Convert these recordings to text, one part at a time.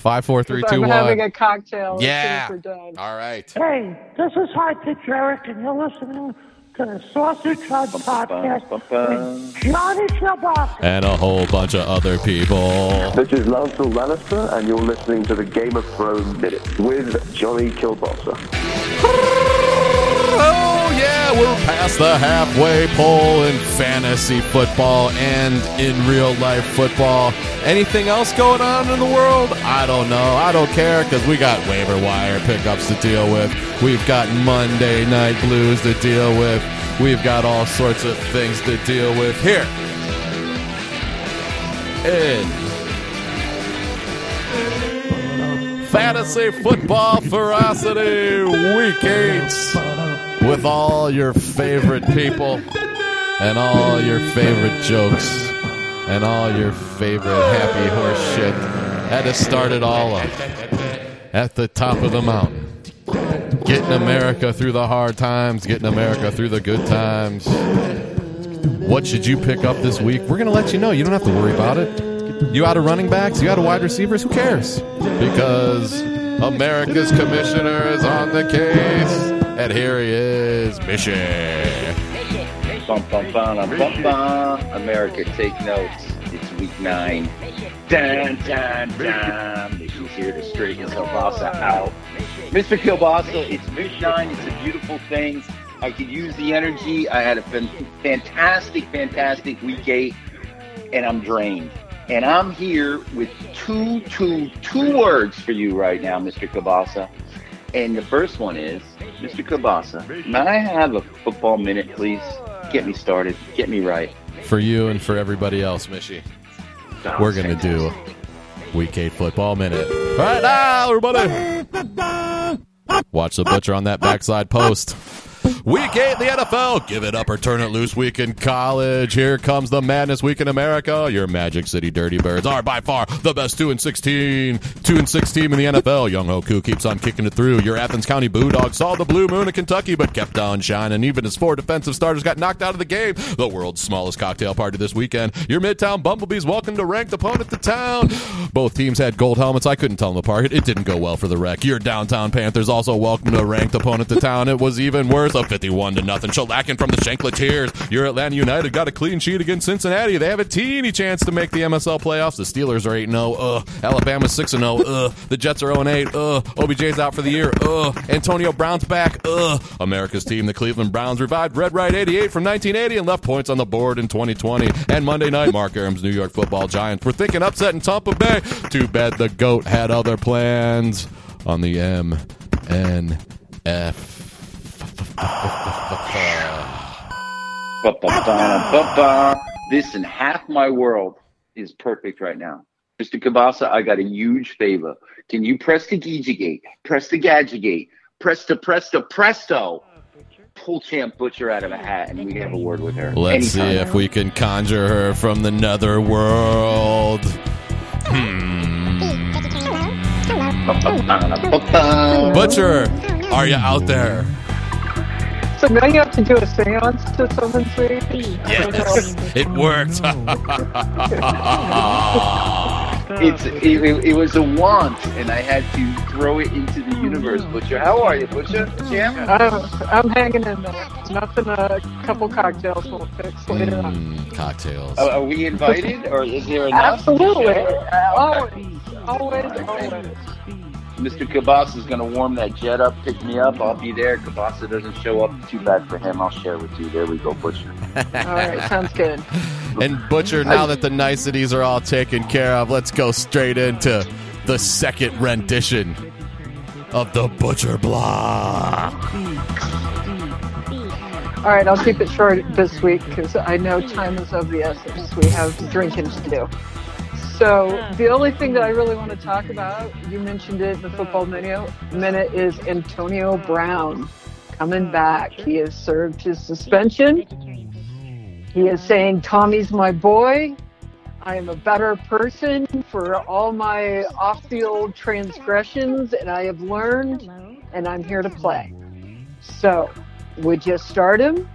Five, four, three, two, I'm one. having a cocktail. Yeah. we're done. All right. Hey, this is High Pitch Eric, and you're listening to the Sausage Hut Podcast with Johnny Shabbat. And a whole bunch of other people. This is Lancel Lannister, and you're listening to the Game of Thrones Minute with Johnny Kielbasa. Yeah, we're past the halfway pole in fantasy football and in real life football. Anything else going on in the world? I don't know. I don't care because we got waiver wire pickups to deal with. We've got Monday night blues to deal with. We've got all sorts of things to deal with here. In Fantasy Football Ferocity Week 8 with all your favorite people and all your favorite jokes and all your favorite happy horse shit. Had to start it all up at the top of the mountain. Getting America through the hard times, getting America through the good times. What should you pick up this week? We're going to let you know. You don't have to worry about it. You out of running backs? You out of wide receivers? Who cares? Because America's commissioner is on the case. And here he is, Mission. Bum, bum, bum, bum, bum, bum. America, take notes. It's week nine. Dun, dun, dun. Missy's here to straighten Kielbasa out. Mr. Kielbasa, it's week nine. It's a beautiful thing. I could use the energy. I had a fantastic, fantastic week eight, and I'm drained. And I'm here with two, two, two words for you right now, Mr. Kielbasa. And the first one is, Mr. Kabasa, may I have a football minute, please? Get me started. Get me right. For you and for everybody else, Mishy, we're going to do Week 8 Football Minute. Right now, everybody. Watch the butcher on that backside post. Week 8 in the NFL. Give it up or turn it loose week in college. Here comes the madness week in America. Your Magic City Dirty Birds are by far the best 2 and 16. 2 and 6 team in the NFL. Younghoe Koo keeps on kicking it through. Your Athens County Bulldogs saw the blue moon in Kentucky but kept on shining. Even as four defensive starters got knocked out of the game. The world's smallest cocktail party this weekend. Your Midtown Bumblebees welcome to ranked opponent to town. Both teams had gold helmets. I couldn't tell them apart. It didn't go well for the wreck. Your downtown Panthers also welcome to ranked opponent to town. It was even worse. A 51 to nothing shellacking from the Shankletiers. Your Atlanta United got a clean sheet against Cincinnati. They have a teeny chance to make the MSL playoffs. The Steelers are 8 0. Ugh. Alabama's 6 0. Ugh. The Jets are 0 8. Ugh. OBJ's out for the year. Ugh. Antonio Brown's back. Ugh. America's team, the Cleveland Browns, revived Red Right 88 from 1980 and left points on the board in 2020. And Monday night, Mark Arum's New York football Giants were thinking upset in Tampa Bay. Too bad the GOAT had other plans on the MNF. Ba-ba-ba-ba-ba. Listen, half my world is perfect right now. Mr. Kabasa, I got a huge favor. Can you press the Gijigate, press the Gadgegate, press the presto presto, pull Champ Butcher out of a hat, and we can have a word with her. Let's see if we can conjure her from the nether world. Hmm. Butcher, are you out there? So now you have to do a seance to summon me? Yes, it worked. It's it, it, it was a want, and I had to throw it into the universe. Butcher, how are you, Butcher? Champ? I'm, I'm hanging in there. Nothing a couple cocktails won't fix later on. Mm, cocktails. Are, are we invited, or is there enough? Absolutely. Always. Always, always. Mr. Kabasa is going to warm that jet up, pick me up. I'll be there. Kabasa doesn't show up. Too bad for him. I'll share with you. There we go, Butcher. All right, sounds good. And Butcher, now that the niceties are all taken care of, let's go straight into the second rendition of the Butcher Block. All right, I'll keep it short this week because I know time is of the essence. We have drinking to do. So the only thing that I really want to talk about, you mentioned it, in the football minute, minute is Antonio Brown coming back. He has served his suspension. He is saying, Tommy's my boy. I am a better person for all my off-field transgressions, and I have learned, and I'm here to play. So, would you start him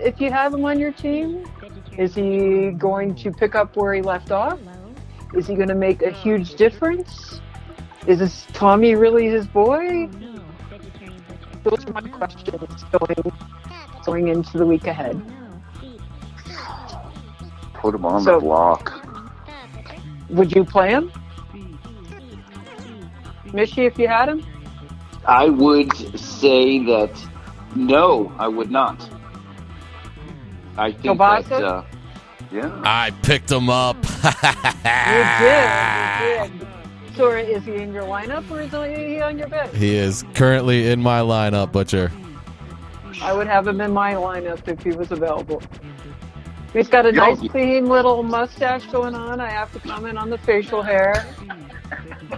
if you have him on your team? Is he going to pick up where he left off? Is he going to make a huge difference? Is this Tommy really his boy? Those are my questions going going into the week ahead. Put him on So- the block. Would you play him? Mishy, if you had him? I would say that no, I would not. I think Kielbasa? that uh, yeah. I picked him up. You did. You did. So is he in your lineup or is he on your bench? He is currently in my lineup, Butcher. I would have him in my lineup if he was available. He's got a Yeah. nice, clean little mustache going on. I have to comment on the facial hair.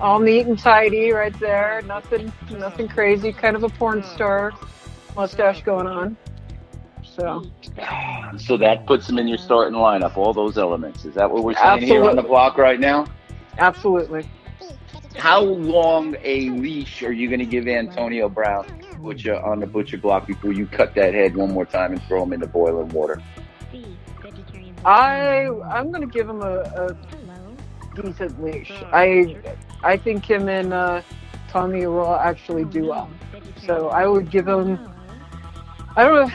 All neat and tidy right there. Nothing, nothing crazy. Kind of a porn star mustache going on. So So that puts him in your starting lineup. All those elements. Is that what we're saying here on the block right now? absolutely. How long a leash are you going to give Antonio Brown butcher on the butcher block before you cut that head one more time and throw him in the boiling water? I I'm gonna give him a, a decent leash. I I think him and uh, Tommy will actually do well. So I would give him. I don't know.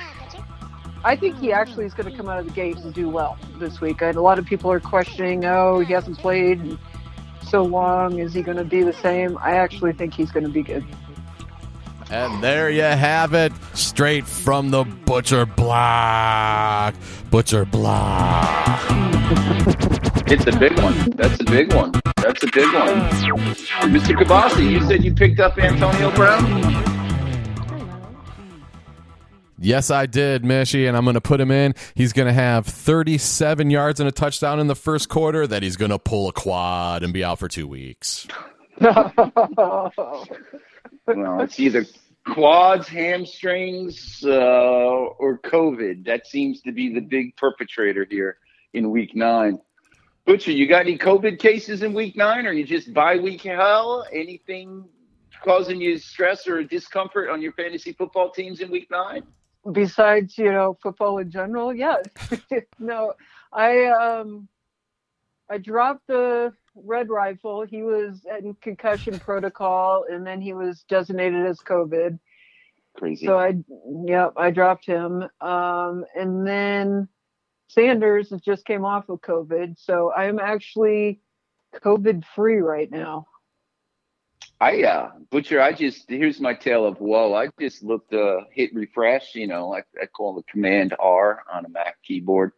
I think he actually is going to come out of the gate and do well this week. And a lot of people are questioning, oh, he hasn't played in so long. Is he going to be the same? I actually think he's going to be good. And there you have it, straight from the Butcher block. Butcher block. It's a big one. That's a big one. That's a big one. Mr. Kabasi, you said you picked up Antonio Brown? Yes, I did, Mishy, and I'm going to put him in. He's going to have 37 yards and a touchdown in the first quarter. That he's going to pull a quad and be out for two weeks. Well, it's either quads, hamstrings, uh, or COVID. That seems to be the big perpetrator here in week nine. Butcher, you got any COVID cases in week nine, or you just by week hell? Anything causing you stress or discomfort on your fantasy football teams in week nine? Besides you know football in general yes. No i um i dropped the red rifle. He was in concussion protocol and then he was designated as covid. Crazy. so i yep i dropped him. Um and then sanders just came off of covid. So i'm actually covid free right now I uh butcher. I just here's my tale of woe. I just looked uh hit refresh. You know, I, I call it Command R on a Mac keyboard.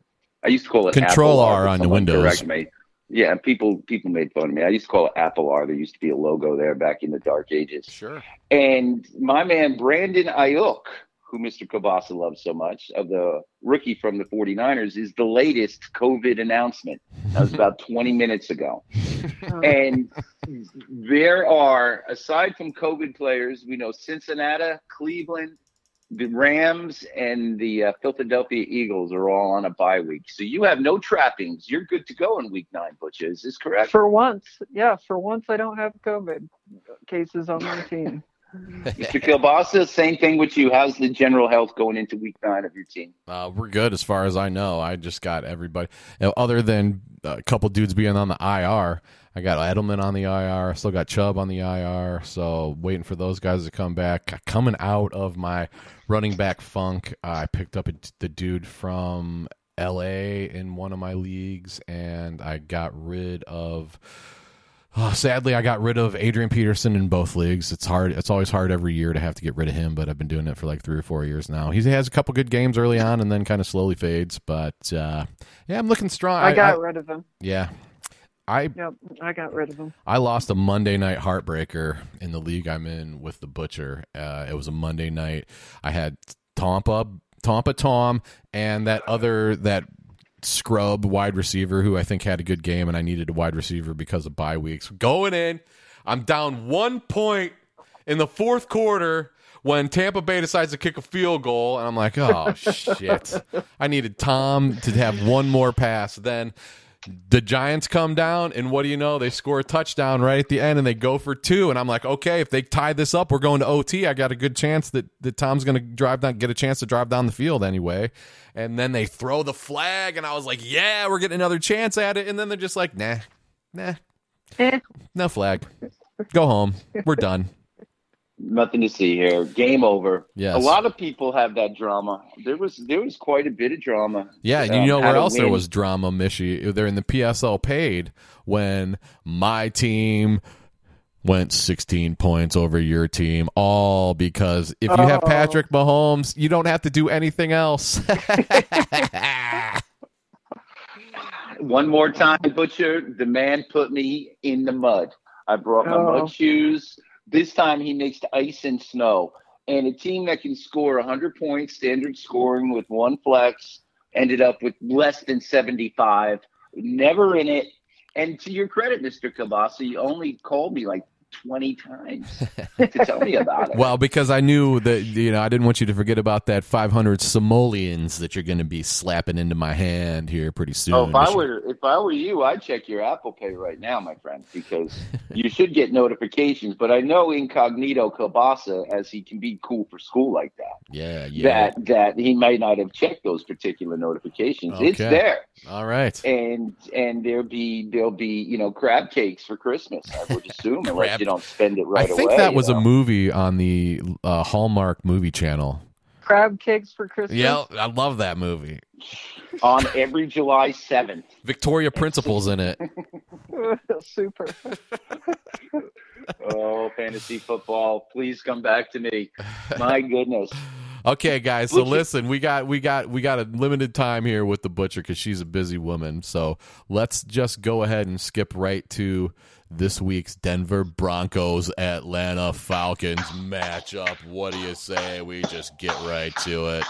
I used to call it Control Apple R but on the Windows. corrected me. Yeah, people people made fun of me. I used to call it Apple R. There used to be a logo there back in the dark ages. Sure. And my man Brandon Ayuk, who Mr. Kabasa loves so much, of the rookie from the 49ers, is the latest COVID announcement. That was about 20 minutes ago. And there are, aside from COVID players, we know Cincinnati, Cleveland, the Rams, and the uh, Philadelphia Eagles are all on a bye week. So you have no trappings. You're good to go in week nine, Butcher. Is this correct? for once yeah for once i don't have covid cases on my team Mr. Kielbasa, same thing with you. How's the general health going into week nine of your team? Uh, we're good as far as I know. I just got everybody, you know, other than a couple dudes being on the IR. I got Edelman on the IR. I still got Chubb on the IR. So waiting for those guys to come back. Coming out of my running back funk, I picked up a, the dude from LA in one of my leagues, and I got rid of. Oh, sadly, I got rid of Adrian Peterson in both leagues. It's hard. It's always hard every year to have to get rid of him, but I've been doing it for like three or four years now. He has a couple good games early on, and then kind of slowly fades. But uh, yeah, I'm looking strong. i got rid of him yeah, I Yep, I got rid of him. I lost a Monday night heartbreaker in the league I'm in with the Butcher. Uh, it was a Monday night. I had Tampa, Tampa Tom, and that other that scrub wide receiver who I think had a good game, and I needed a wide receiver because of bye weeks. Going in, I'm down one point in the fourth quarter when Tampa Bay decides to kick a field goal, and I'm like, oh shit! I needed Tom to have one more pass. Then the Giants come down, and what do you know? They score a touchdown right at the end, and they go for two. And I'm like, okay, if they tie this up, we're going to OT. I got a good chance that, that Tom's going to drive down, get a chance to drive down the field anyway. And then they throw the flag, and I was like, yeah, we're getting another chance at it. And then they're just like, nah, nah, Eh, no flag. Go home. We're done. Nothing to see here. Game over. Yes. A lot of people have that drama. There was there was quite a bit of drama. Yeah, and Um, you know where to else there was drama, Mishy? They're in the PSL paid when my team went 16 points over your team, all because if you have Oh. Patrick Mahomes, you don't have to do anything else. One more time, Butcher. The man put me in the mud. I brought my Oh. mud shoes. This time he mixed ice and snow. And a team that can score 100 points, standard scoring with one flex, ended up with less than 75. Never in it. And to your credit, Mr. Kabasa, you only called me like 20 times to tell me about it. well, because I knew that you know I didn't want you to forget about that 500 simoleons that you're going to be slapping into my hand here pretty soon. Oh, if I were if I were you, I'd check your Apple Pay right now, my friend, because you should get notifications. But I know incognito Kabasa, as he can be cool for school like that, yeah, yeah. that that he might not have checked those particular notifications. It's there, All right. and and there'll be there'll be you know crab cakes for Christmas. I would assume, Crab- you don't spend it right I think away. that was you a movie on the uh, Hallmark movie channel. Crab cakes for Christmas. Yeah, I love that movie. on every July seventh. Victoria Principal's in it. Super. Oh, fantasy football! Please come back to me. My goodness. Okay, guys. So listen, we got we got we got a limited time here with the butcher because she's a busy woman. So let's just go ahead and skip right to this week's Denver Broncos Atlanta Falcons matchup. What do you say we just get right to it?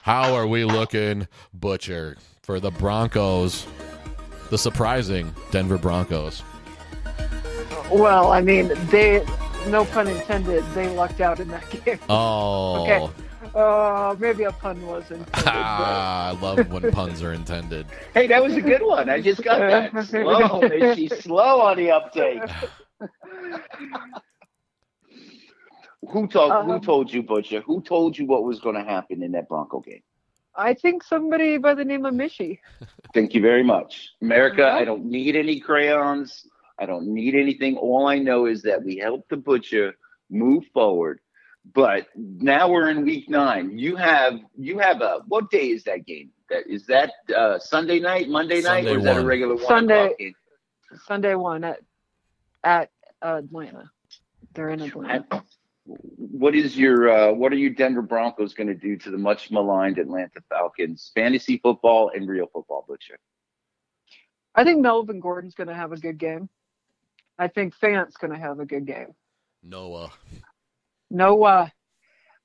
How are we looking, Butcher, for the Broncos? The surprising Denver Broncos. Well, I mean, they, no pun intended, they lucked out in that game. Oh, Okay. Uh, maybe a pun was intended. but- ah, I love when puns are intended. Hey, that was a good one. I just got that. Slow. She's slow on the uptake. Who told Who Um, told you, Butcher? Who told you what was going to happen in that Bronco game? I think somebody by the name of Mishy. Thank you very much, America. I don't need any crayons. I don't need anything. All I know is that we helped the Butcher move forward. But now we're in week nine. You have you have a what day is that game? That is that uh, Sunday night, Monday night, Sunday or is that a regular one Sunday. game? Sunday one at at Atlanta. They're in Atlanta. What is your uh, what are your Denver Broncos going to do to the much maligned Atlanta Falcons? Fantasy football and real football, Butcher. I think Melvin Gordon's going to have a good game. I think Fant's going to have a good game. Noah. Noah.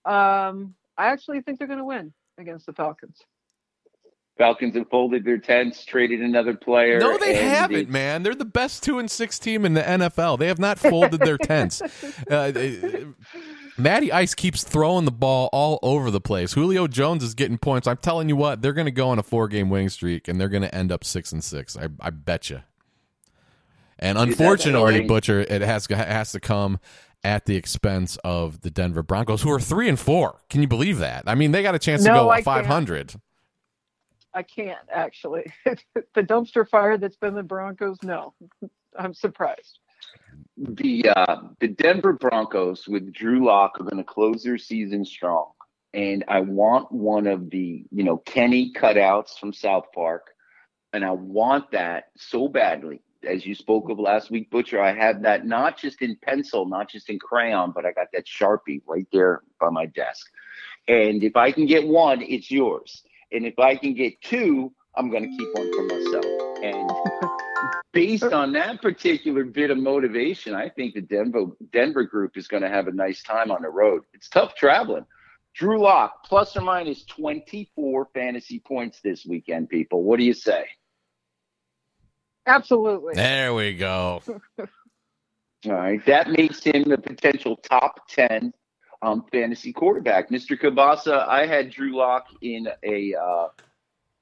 Um, I actually think they're going to win against the Falcons. Falcons have folded their tents, traded another player. No, they haven't, the- man. They're the best two and six team in the NFL. They have not folded their tents. Uh, uh, Matty Ice keeps throwing the ball all over the place. Julio Jones is getting points. I'm telling you what, they're going to go on a four game winning streak, and they're going to end up six and six. I, I bet you. And unfortunately. Butcher, it has it has to come at the expense of the Denver Broncos, who are three and four. Can you believe that? I mean, they got a chance to go I can't. 500. I can't actually. the dumpster fire that's been the Broncos, no. I'm surprised. the uh, the Denver Broncos with Drew Lock are going to close their season strong, and I want one of the you know Kenny cutouts from South Park, and I want that so badly. As you spoke of last week, Butcher, I have that not just in pencil, not just in crayon, but I got that Sharpie right there by my desk. And if I can get one, it's yours. And if I can get two, I'm going to keep one for myself. And based on that particular bit of motivation, I think the Denver Denver group is going to have a nice time on the road. It's tough traveling. Drew Lock plus or minus 24 fantasy points this weekend, people. What do you say? Absolutely. There we go. All right, that makes him the potential top 10 um, fantasy quarterback. Mr. Kabasa, I had Drew Lock in a uh,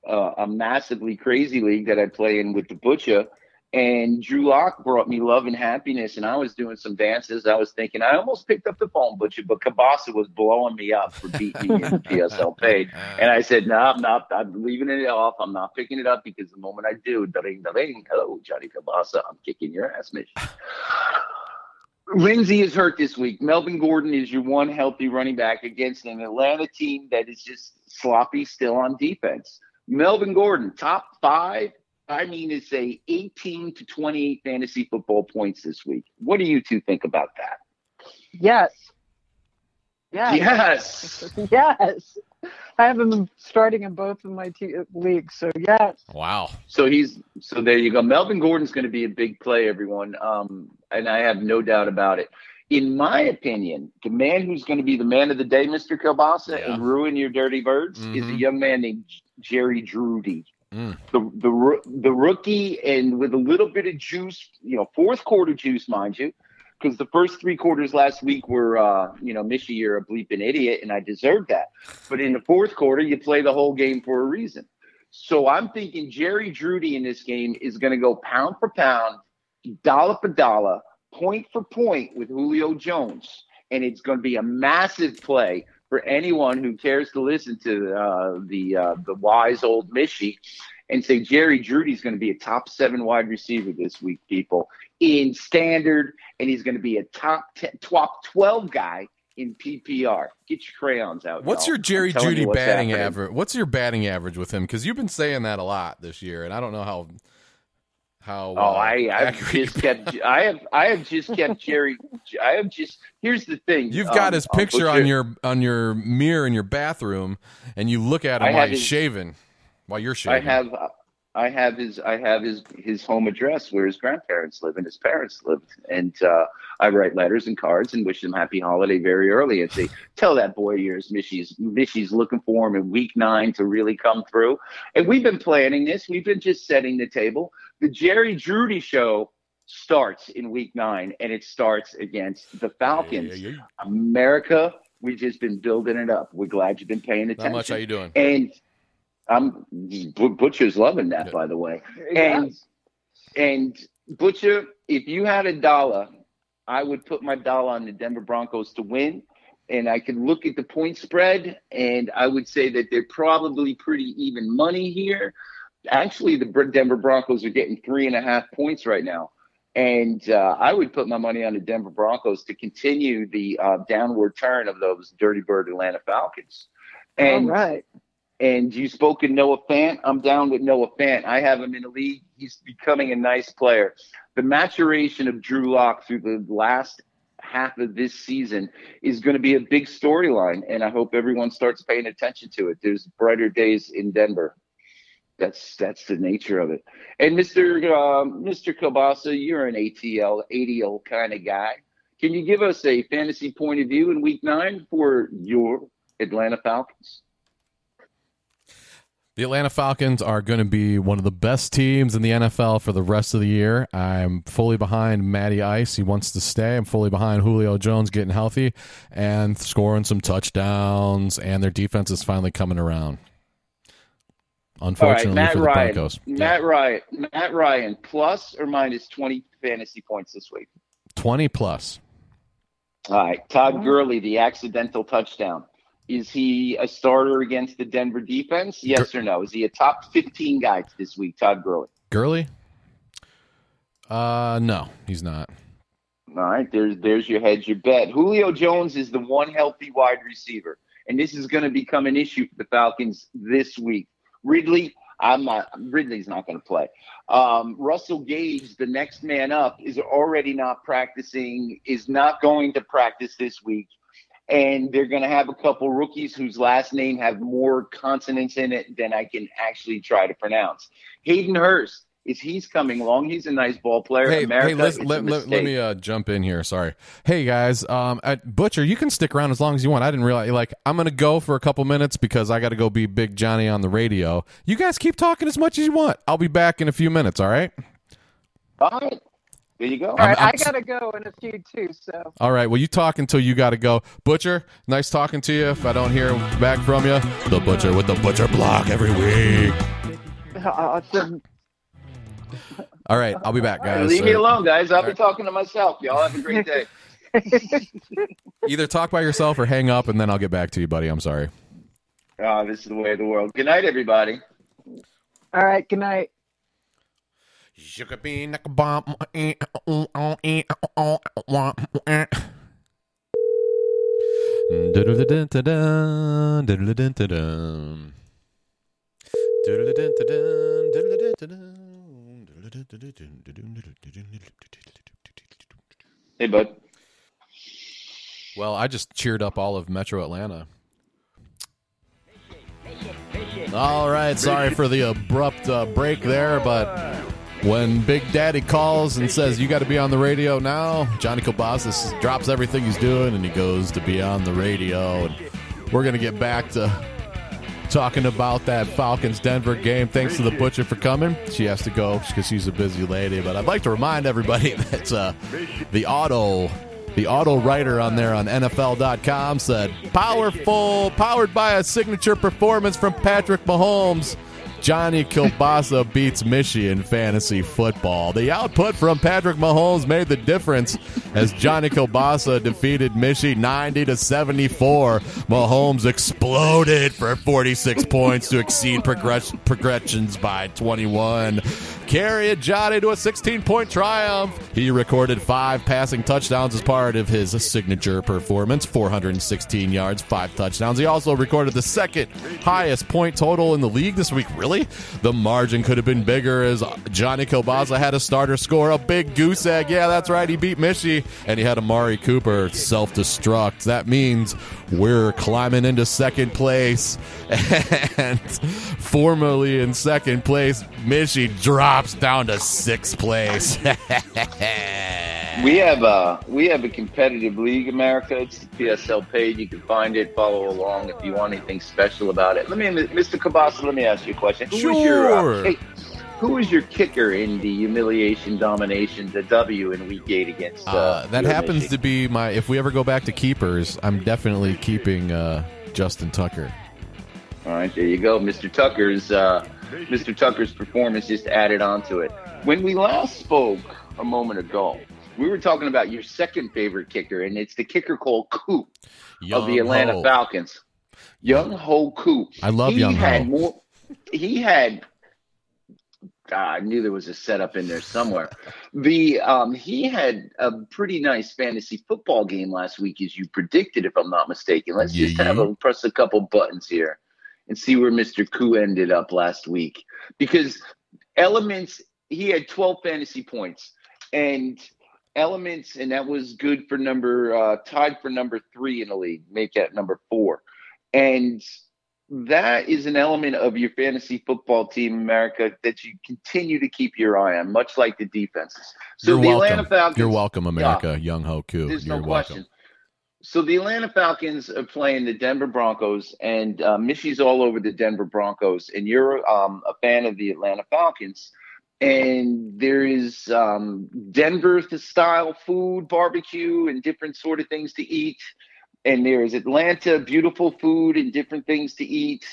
uh, a massively crazy league that I play in with the Butcher, and Drew Lock brought me love and happiness. And I was doing some dances. I was thinking I almost picked up the phone, Butcher, but Kabasa was blowing me up for beating me in the PSL paid. And I said, no, I'm not. I'm leaving it off. I'm not picking it up because the moment I do, da-ring, da-ring, hello, Johnny Kabasa, I'm kicking your ass, Mitch. Lindsay is hurt this week. Melvin Gordon is your one healthy running back against an Atlanta team that is just sloppy still on defense. Melvin Gordon, top five. I mean, to say 18 to 28 fantasy football points this week. What do you two think about that? Yes. Yes. Yes. Yes. I have him starting in both of my t- leagues, so yes. Wow. So he's so there you go. Melvin Gordon's going to be a big play, everyone, um, and I have no doubt about it. In my opinion, the man who's going to be the man of the day, Mr. Kielbasa, Yeah. and ruin your dirty birds, is a Mhm. young man named Jerry Drudy. Mm. The the the rookie, and with a little bit of juice, you know, fourth quarter juice, mind you, because the first three quarters last week were, uh, you know, Mishy, you're a bleeping idiot, and I deserved that. But in the fourth quarter, you play the whole game for a reason. So I'm thinking Jerry Drudy in this game is going to go pound for pound, dollar for dollar, point for point with Julio Jones, and it's going to be a massive play for anyone who cares to listen to uh, the uh, the wise old Mishy and say Jerry Drudy's going to be a top seven wide receiver this week, people in standard, and he's going to be a top 10, top twelve guy in PPR. Get your crayons out. What's y'all. your Jerry Jeudy batting happening. average? What's your batting average with him? Because you've been saying that a lot this year, and I don't know how how. Oh, uh, I I've just kept I have I have just kept Jerry. I have just here's the thing. You've got um, his picture on your on your mirror in your bathroom, and you look at him I while he's his- shaving, while you're shaving I have I have his I have his his home address where his grandparents live and his parents lived, and uh, I write letters and cards and wish them happy holiday very early and say, tell that boy yours, Mishy's Mishy's looking for him in week nine to really come through. And we've been planning this. We've been just setting the table. The Jerry Drudy show starts in week nine, and it starts against the Falcons. Yeah, yeah, yeah. America, we've just been building it up. We're glad you've been paying attention. much. How you doing? And I'm Butcher's loving that, by the way. And Yes. and Butcher, if you had a dollar, I would put my dollar on the Denver Broncos to win. And I could look at the point spread, and I would say that they're probably pretty even money here. Actually, the Denver Broncos are getting three and a half points right now. And uh, I would put my money on the Denver Broncos to continue the uh, downward turn of those Dirty Bird Atlanta Falcons. And All right. And you spoke of Noah Fant. I'm down with Noah Fant. I have him in the league. He's becoming a nice player. The maturation of Drew Lock through the last half of this season is going to be a big storyline, and I hope everyone starts paying attention to it. There's brighter days in Denver. That's that's the nature of it. And Mr. Uh, Mr. Kabasa, you're an ATL ADL kind of guy. Can you give us a fantasy point of view in Week Nine for your Atlanta Falcons? The Atlanta Falcons are going to be one of the best teams in the NFL for the rest of the year. I'm fully behind Matty Ice. He wants to stay. I'm fully behind Julio Jones getting healthy and scoring some touchdowns, and their defense is finally coming around. All right, Unfortunately Matt for the Ryan. Broncos. Matt Ryan. Matt Ryan plus or minus twenty fantasy points this week. 20 plus. All right, Todd Gurley, the accidental touchdown. Is he a starter against the Denver defense? Yes or no? Is he a top fifteen guy this week, Todd Gurley? Gurley? Uh, no, he's not. All right, there's there's your hedge, your bet. Julio Jones is the one healthy wide receiver, and this is going to become an issue for the Falcons this week. Ridley, I'm not. Ridley's not going to play. Um, Russell Gage, the next man up, is already not practicing. Is not going to practice this week, and they're going to have a couple rookies whose last name have more consonants in it than I can actually try to pronounce. Hayden Hurst. Is he's coming along? He's a nice ball player. Hey, America, hey, let, let, let, let me uh, jump in here. Sorry. Hey guys, um, at Butcher, you can stick around as long as you want. I didn't realize. Like, I'm gonna go for a couple minutes because I got to go be Big Johnny on the radio. You guys keep talking as much as you want. I'll be back in a few minutes. All right. All right. There you go. All right, I'm- I gotta go in a few too. So All right. Well, you talk until you got to go. Butcher, nice talking to you. If I don't hear back from you, the Butcher with the Butcher block every week. awesome. All right. I'll be back, guys. Leave me Uh, alone, guys. I'll be Alright. talking to myself. Y'all have a great day. Either talk by yourself or hang up, and then I'll get back to you, buddy. I'm sorry. oh, this is the way of the world. Good night, everybody. All right. Good night. Sugar bean like a bomb. Hey, bud. Well, I just cheered up all of Metro Atlanta. All right, sorry for the abrupt uh, break there, but when Big Daddy calls and says you got to be on the radio now, Johnny Kielbasa drops everything he's doing and he goes to be on the radio. And we're gonna get back to talking about that Falcons Denver game. Thanks to the butcher for coming. She has to go because she's a busy lady. But I'd like to remind everybody that uh, the auto. The auto writer on there on NFL.com said, powerful, powered by a signature performance from Patrick Mahomes. Johnny Kielbasa beats Mishy in fantasy football. The output from Patrick Mahomes made the difference as Johnny Kielbasa defeated Mishy 90 to 74. Mahomes exploded for 46 points to exceed progress- progressions by 21. Carried Johnny to a 16 point triumph. He recorded five passing touchdowns as part of his signature performance 416 yards, five touchdowns. He also recorded the second highest point total in the league this week. Really? The margin could have been bigger as Johnny Kielbasa had a starter score, a big goose egg. Yeah, that's right. He beat Mishy, and he had Amari Cooper self destruct. That means we're climbing into second place. And formerly in second place, Mishy drops down to sixth place. We have a we have a competitive league, America. It's the PSL page. You can find it, follow along if you want anything special about it. Let me, Mr. Kabasa, let me ask you a question. Who was your Sure. uh, kick- who was your kicker in the humiliation, domination, the W in Week Eight against? Uh, Uh, that happens to be my. If we ever go back to keepers, I'm definitely keeping uh, Justin Tucker. All right, there you go, Mr. Tucker's. Uh, Mr. Tucker's performance just added on to it. When we last spoke a moment ago, we were talking about your second favorite kicker, and it's the kicker called Coop. of the Atlanta Ho. Falcons. Younghoe Koo. I love he Young had Ho. More, he had. God, I knew there was a setup in there somewhere. The um, he had a pretty nice fantasy football game last week, as you predicted, if I'm not mistaken. Let's just have yeah. a press a couple buttons here and see where Mr. Koo ended up last week because elements he had 12 fantasy points and elements and that was good for number uh tied for number three in the league make that number four and that is an element of your fantasy football team america that you continue to keep your eye on much like the defenses so You're the welcome. atlanta falcons You're welcome, America. Younghoe Koo. there's You're no welcome. question. So the Atlanta Falcons are playing the Denver Broncos, and uh, Mishy's all over the Denver Broncos, and you're um, a fan of the Atlanta Falcons. And there is um, Denver style food, barbecue, and different sort of things to eat. And there is Atlanta beautiful food and different things to eat.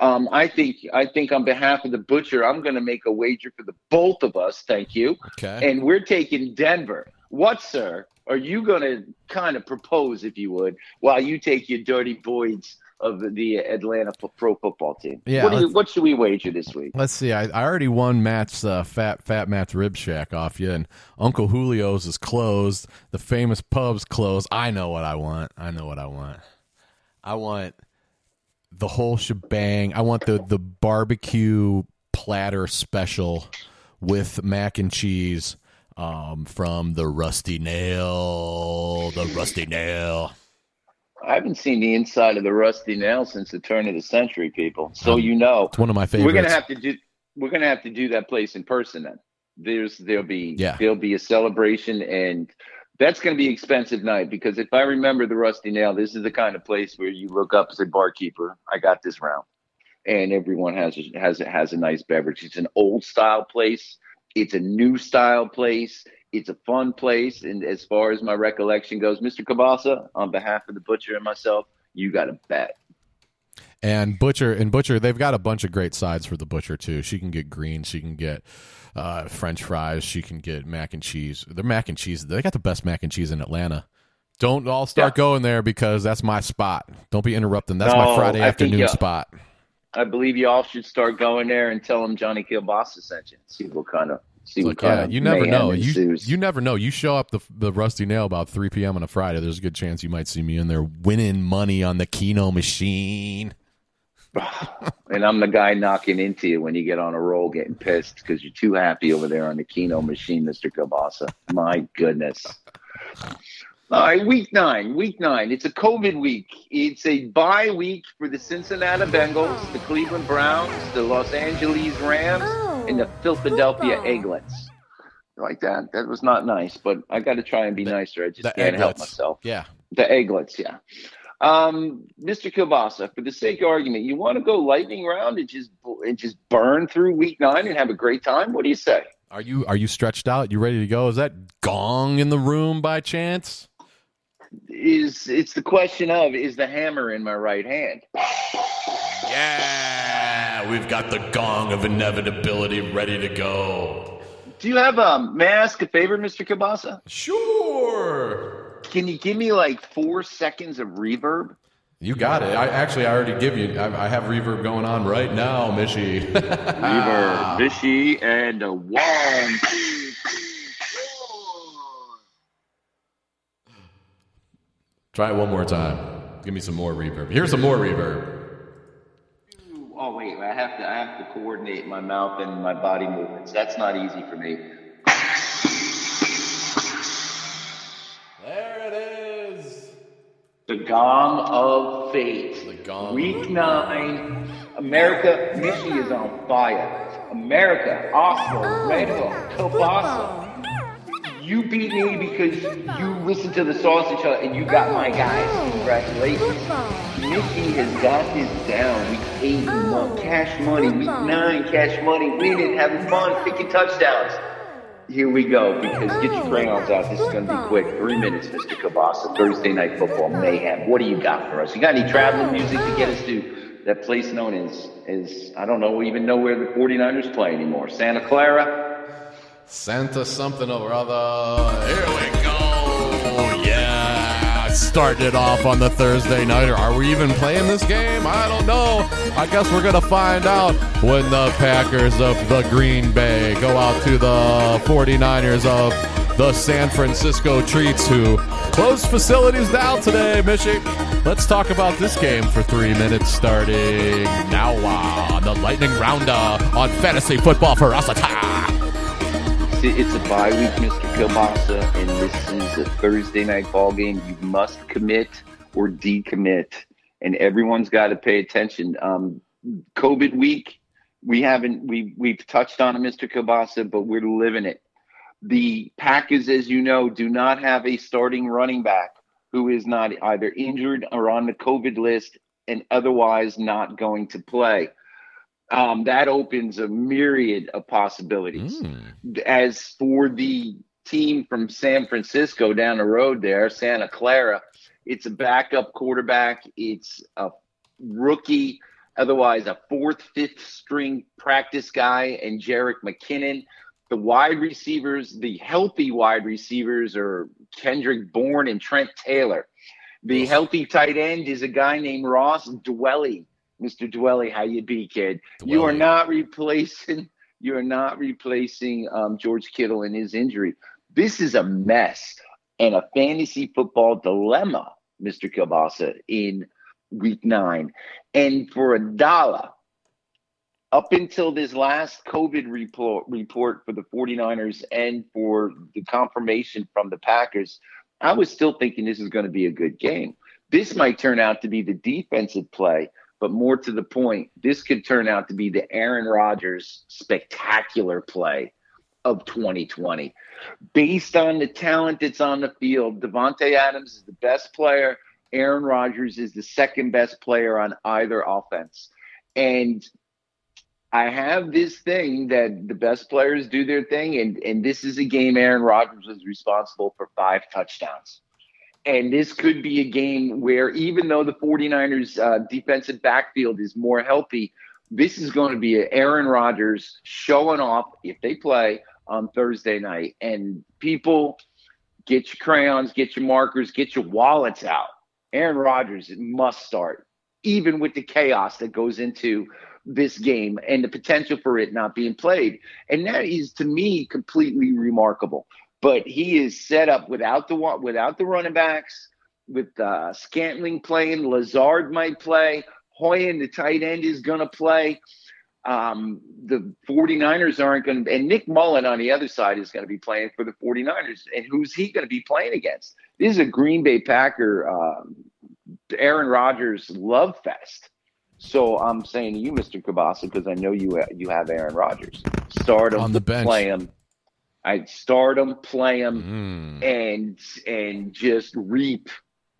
Um, I think I think on behalf of the butcher, I'm going to make a wager for the both of us. Thank you Okay. and we're taking Denver. What, sir, are you going to kind of propose, if you would, while you take your dirty boys of the, Atlanta Pro- Pro Football Team? Yeah, What, do you, what should we wager this week? Let's see. I, I already won Matt's uh, fat fat Matt's rib shack off you, and Uncle Julio's is closed. The famous pub's closed. I know what I want. I know what I want. I want the whole shebang. I want the the barbecue platter special with mac and cheese um, from the Rusty Nail. The Rusty Nail. I haven't seen the inside of the Rusty Nail since the turn of the century, people. So Um, you know, It's one of my favorites. we're gonna have to do we're gonna have to do that place in person then. There's there'll be Yeah. there'll be a celebration and that's gonna be expensive night because if I remember the Rusty Nail, this is the kind of place where you look up as a barkeeper, I got this round. And everyone has a, has a, has a nice beverage. It's an old style place. It's a new style place. It's a fun place. And as far as my recollection goes, Mr. Kabasa, on behalf of the butcher and myself, you got to bet. And Butcher and Butcher, they've got a bunch of great sides for the Butcher too. She can get greens, she can get uh, French fries, she can get mac and cheese. Their mac and cheese, they got the best mac and cheese in Atlanta. Don't all start Yeah. going there because that's my spot. Don't be interrupting. That's my Friday I think, afternoon yeah. spot. I believe you all should start going there and tell them Johnny Kielbasa sent you. See what kind of See what like, oh, kind yeah, you never know. You you never know. You show up the the Rusty Nail about 3 p.m. on a Friday. There's a good chance you might see me in there winning money on the Keno machine. and I'm the guy knocking into you when you get on a roll, getting pissed because you're too happy over there on the Keno machine, Mister Kabasa. My goodness. All right, week nine. Week nine. It's a COVID week. It's a bye week for the Cincinnati Bengals, the Cleveland Browns, the Los Angeles Rams, and the Philadelphia Eaglets. Like that. That was not nice, but I got to try and be nicer. I just The can't help myself. Yeah. The egglets, yeah. Um, Mr. Kielbasa, for the sake of argument, you want to go lightning round and just and just burn through week nine and have a great time? What do you say? Are you are you stretched out? You ready to go? Is that gong in the room by chance? Is it's the question of is the hammer in my right hand? Yeah, we've got the gong of inevitability ready to go. Do you have um? May I ask a favor, Mr. Kielbasa? Sure. Can you give me like four seconds of reverb? You got it. I actually I already give you. I, I have reverb going on right now, Mishy. Reverb, Vishy, and a one. two, three, four. Try it one more time. Give me some more reverb. Here's some more reverb. Oh wait, I have to I have to coordinate my mouth and my body movements. That's not easy for me. There it is. The Gong of Fate. The Gong. Week nine. America, Mishy is on fire. America, Oslo, oh, Red Hook, Kielbasa. You beat me because you listened to the Sausage Hut and you got my guys. Congratulations. Mishy has got this down. Week eight, mo- cash money. Week nine, cash money. Winning, having fun, picking touchdowns. Here we go, because get your crayons out. This is going to be quick. Three minutes, Mr. Kabasa. Thursday Night Football Mayhem. What do you got for us? You got any traveling music to get us to that place known as, as I don't know, even know where the 49ers play anymore? Santa Clara? Santa something or other. Here we go. Yeah. Starting it off on the Thursday nighter. Are we even playing this game? I don't know. I guess we're going to find out when the Packers of the Green Bay go out to the 49ers of the San Francisco Treats who closed facilities down today, Mishy. Let's talk about this game for three minutes starting now on the Lightning Rounder on Fantasy Football for us. See, It's a bye week, Mr. Kielbasa, and this is a Thursday night ball game. You must commit or decommit, and everyone's got to pay attention. Um, COVID week, we haven't we we've touched on it, Mr. Kielbasa, but we're living it. The Packers, as you know, do not have a starting running back who is not either injured or on the COVID list and otherwise not going to play. Um, that opens a myriad of possibilities Hmm. as for the team from San Francisco down the road there, Santa Clara, it's a backup quarterback. It's a rookie, otherwise a fourth, fifth string practice guy, and Jerick McKinnon. The wide receivers, the healthy wide receivers are Kendrick Bourne and Trent Taylor. The healthy tight end is a guy named Ross Dwelley. Mr. Dwelley, how you be, kid? You are not replacing you are not replacing um, George Kittle in his injury. This is a mess and a fantasy football dilemma, Mr. Kielbasa, in week nine. And for a dollar, up until this last COVID report, report for the 49ers and for the confirmation from the Packers, I was still thinking this is going to be a good game. This might turn out to be the defensive play, but more to the point, this could turn out to be the Aaron Rodgers spectacular play of 2020. Based on the talent that's on the field, Davante Adams is the best player. Aaron Rodgers is the second best player on either offense. And I have this thing that the best players do their thing, and, and this is a game Aaron Rodgers was responsible for five touchdowns. And this could be a game where, even though the 49ers' uh, defensive backfield is more healthy, this is going to be Aaron Rodgers showing off if they play on Thursday night. And people, get your crayons, get your markers, get your wallets out. Aaron Rodgers must start, even with the chaos that goes into this game and the potential for it not being played. And that is to me completely remarkable. But he is set up without the without the running backs, with uh, Scantling playing, Lazard might play, Hoyen, the tight end, is going to play. Um, the 49ers aren't going to, and Nick Mullen on the other side is going to be playing for the 49ers. And who's he going to be playing against? This is a Green Bay Packer, uh, Aaron Rodgers love fest. So I'm saying to you, Mr. Kielbasa, because I know you you have Aaron Rodgers. Start him On the bench. play him. I start them, play them, Mm. and and just reap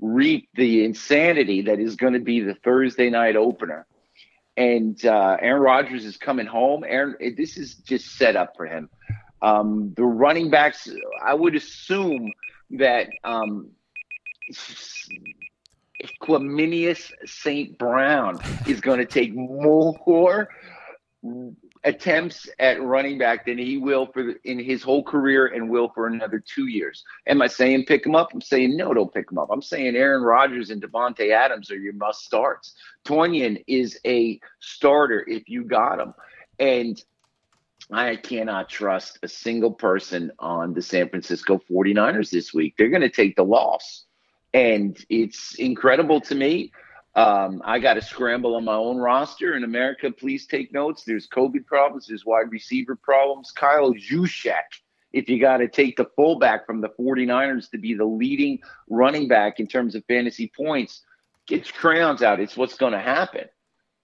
reap the insanity that is going to be the Thursday night opener. And uh, Aaron Rodgers is coming home. Aaron, this is just set up for him. Um, the running backs, I would assume that um, Equanimeous St. Brown is going to take more attempts at running back than he will for the, in his whole career and will for another two years. Am I saying pick him up? I'm saying no, don't pick him up. I'm saying Aaron Rodgers and Davante Adams are your must starts. Tonyan is a starter if you got him. And I cannot trust a single person on the San Francisco 49ers this week. They're going to take the loss. And it's incredible to me. Um, I got to scramble on my own roster in America. Please take notes. There's COVID problems. There's wide receiver problems. Kyle Juszczyk, if you got to take the fullback from the 49ers to be the leading running back in terms of fantasy points, get your crayons out. It's what's going to happen.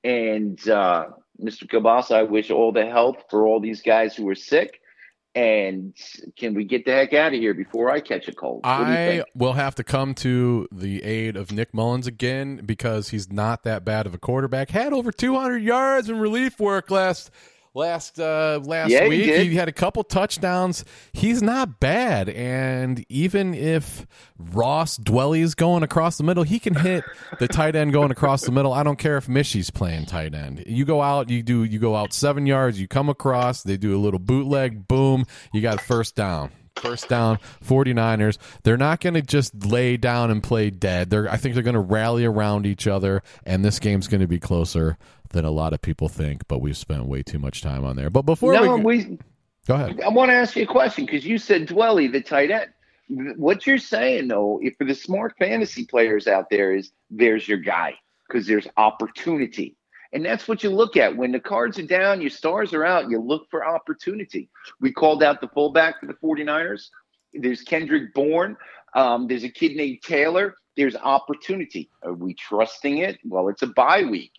And uh, Mr. Kielbasa, I wish all the health for all these guys who are sick. And can we get the heck out of here before I catch a cold? I will have to come to the aid of Nick Mullins again because he's not that bad of a quarterback. Had over 200 yards in relief work last last uh, last Yeah, week. did. He had a couple touchdowns. He's not bad, and even if Ross Dwelley's going across the middle, he can hit the tight end going across the middle. I don't care if Mishy's playing tight end. You go out, you do you go out seven yards, you come across, they do a little bootleg, boom, you got first down. First down, 49ers. They're not going to just lay down and play dead. They're I think they're going to rally around each other and this game's going to be closer than a lot of people think, but we've spent way too much time on there. But before no, we we go ahead. I want to ask you a question because you said Dwelley, the tight end. What you're saying, though, if for the smart fantasy players out there, is there's your guy because there's opportunity. And that's what you look at. When the cards are down, your stars are out, you look for opportunity. We called out the fullback for the 49ers. There's Kendrick Bourne. Um, there's a kid named Taylor. There's opportunity. Are we trusting it? Well, it's a bye week.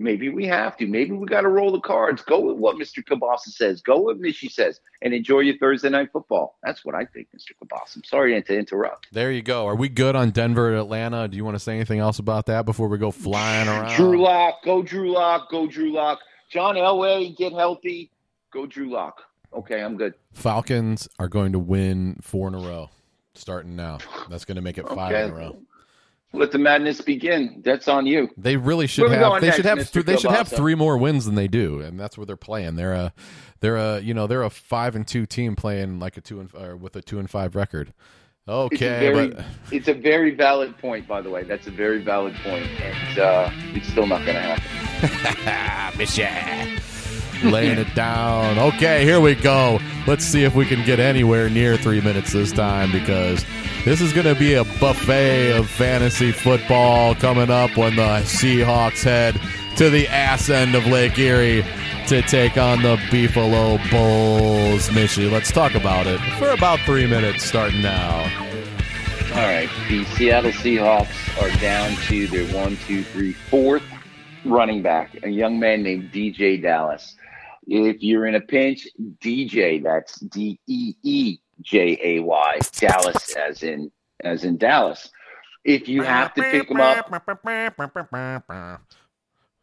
Maybe we have to. Maybe we got to roll the cards. Go with what Mr. Kielbasa says. Go with Mishy says, and enjoy your Thursday night football. That's what I think, Mr. Kielbasa. I'm sorry to interrupt. There you go. Are we good on Denver and Atlanta? Do you want to say anything else about that before we go flying around? Drew Lock, go Drew Lock, go Drew Lock. John Elway, get healthy. Go Drew Lock. Okay, I'm good. Falcons are going to win four in a row, starting now. That's going to make it five Okay. in a row. Let the madness begin. That's on you. They really should have. They next, should have. Mr. They should have Kielbasa? three more wins than they do, and that's where they're playing. They're a, they're a, you know, they're a five and two team playing like a two and or with a two and five record. It's a Okay, very, but it's a very valid point, by the way. That's a very valid point, and uh, it's still not going to happen. laying it down. Okay, here we go. Let's see if we can get anywhere near three minutes this time because this is going to be a buffet of fantasy football coming up when the Seahawks head to the ass end of Lake Erie to take on the Buffalo Bulls. Mishy, let's talk about it for about three minutes starting now. All right. The Seattle Seahawks are down to their one, two, three, fourth running back, a young man named DeeJay Dallas. If you're in a pinch, DeeJay, that's D E E J A Y, Dallas as in as in Dallas. If you have to pick him up,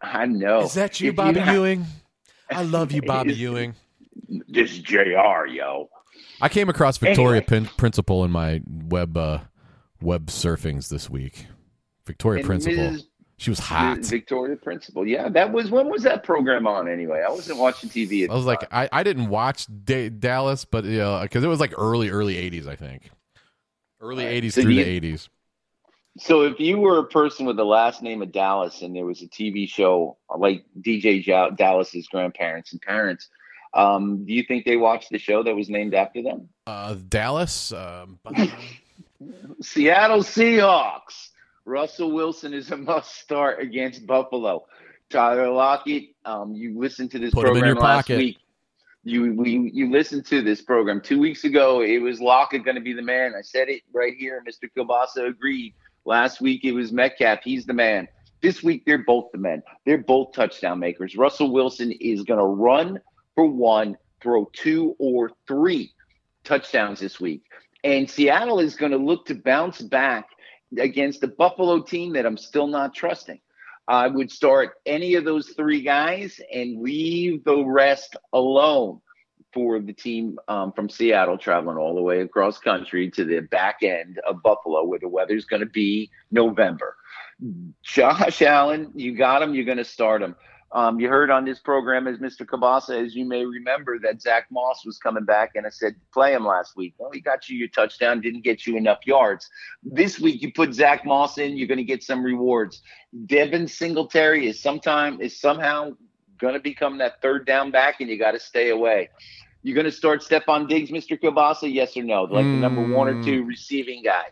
I know. Is that you, If Bobby ha- Ewing? I love you, Bobby Ewing. This is JR, yo. I came across Victoria Anyway. Pin- Principal in my web uh, web surfings this week. Victoria And Principal. Mrs. She was hot. Victoria Principal. Yeah, that was when was that program on anyway? I wasn't watching TV. At I was like. I, I didn't watch Da- Dallas, but you know, because it was like early early '80s, I think. Early All right. '80s So through do the '80s. So if you were a person with the last name of Dallas and there was a TV show like DJ Ja- Dallas's grandparents and parents, um, do you think they watched the show that was named after them? Uh, Dallas. Um, Seattle Seahawks. Russell Wilson is a must start against Buffalo. Tyler Lockett, um, you listened to this Put program last pocket. week. You we, you listened to this program two weeks ago. It was Lockett going to be the man. I said it right here. Mr. Kielbasa agreed. Last week it was Metcalf. He's the man. This week they're both the men. They're both touchdown makers. Russell Wilson is going to run for one, throw two or three touchdowns this week. And Seattle is going to look to bounce back against the Buffalo team that I'm still not trusting. I would start any of those three guys and leave the rest alone for the team um, from Seattle traveling all the way across country to the back end of Buffalo where the weather's going to be November. Josh Allen, you got him. You're going to start him. Um, you heard on this program as Mr. Kielbasa, as you may remember, that Zach Moss was coming back, and I said play him last week. Well, he got you your touchdown, didn't get you enough yards. This week, you put Zach Moss in, you're going to get some rewards. Devin Singletary is sometime is somehow going to become that third down back, and you got to stay away. You're going to start Stefon Diggs, Mr. Kielbasa, yes or no? Like the number one or two receiving guy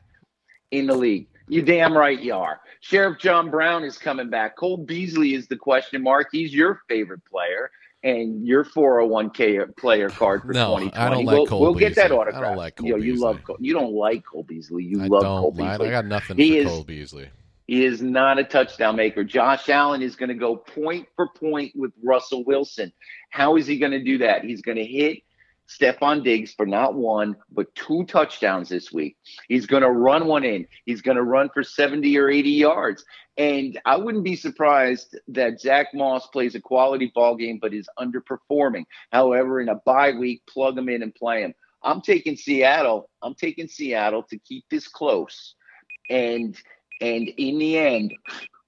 in the league. You damn right you are. Sheriff John Brown is coming back. Cole Beasley is the question mark. He's your favorite player and your 401k player card for No, 2020. I don't like we'll, Cole we'll get that Beasley. I don't like Cole Yo, you Beasley. love Cole. You don't like Cole Beasley. You I love Cole Beasley. I got nothing He for is- Cole Beasley. He is not a touchdown maker. Josh Allen is going to go point for point with Russell Wilson. How is he going to do that? He's going to hit Stefon Diggs for not one, but two touchdowns this week. He's going to run one in. He's going to run for 70 or 80 yards. And I wouldn't be surprised that Zach Moss plays a quality ball game, but is underperforming. However, in a bye week, plug him in and play him. I'm taking Seattle. I'm taking Seattle to keep this close. And and in the end,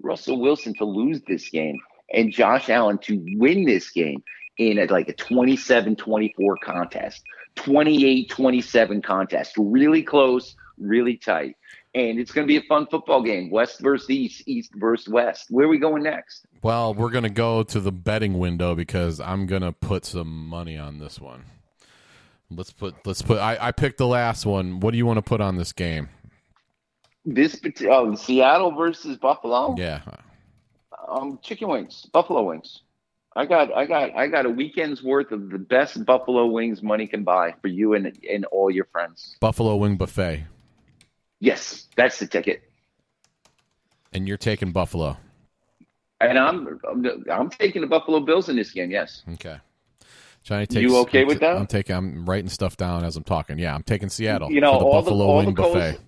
Russell Wilson to lose this game and Josh Allen to win this game in a, like a 27-24 contest, 28-27 contest, really close, really tight. And it's going to be a fun football game. West versus East, East versus West. Where are we going next? Well, we're gonna go to the betting window because I'm gonna put some money on this one. Let's put. Let's put. I, I picked the last one. What do you want to put on this game? This oh, Seattle versus Buffalo. Yeah. Um, chicken wings, buffalo wings. I got, I got, I got a weekend's worth of the best buffalo wings money can buy for you and and all your friends. Buffalo Wing Buffet, Yes, that's the ticket. and you're taking Buffalo. And I'm, I'm, I'm taking the Buffalo Bills in this game. Yes. Okay. Johnny takes. You okay I'm with that? I'm taking. I'm writing stuff down as I'm talking. Yeah, I'm taking Seattle. You know, for the all the- Buffalo all Wing the coast- Buffet.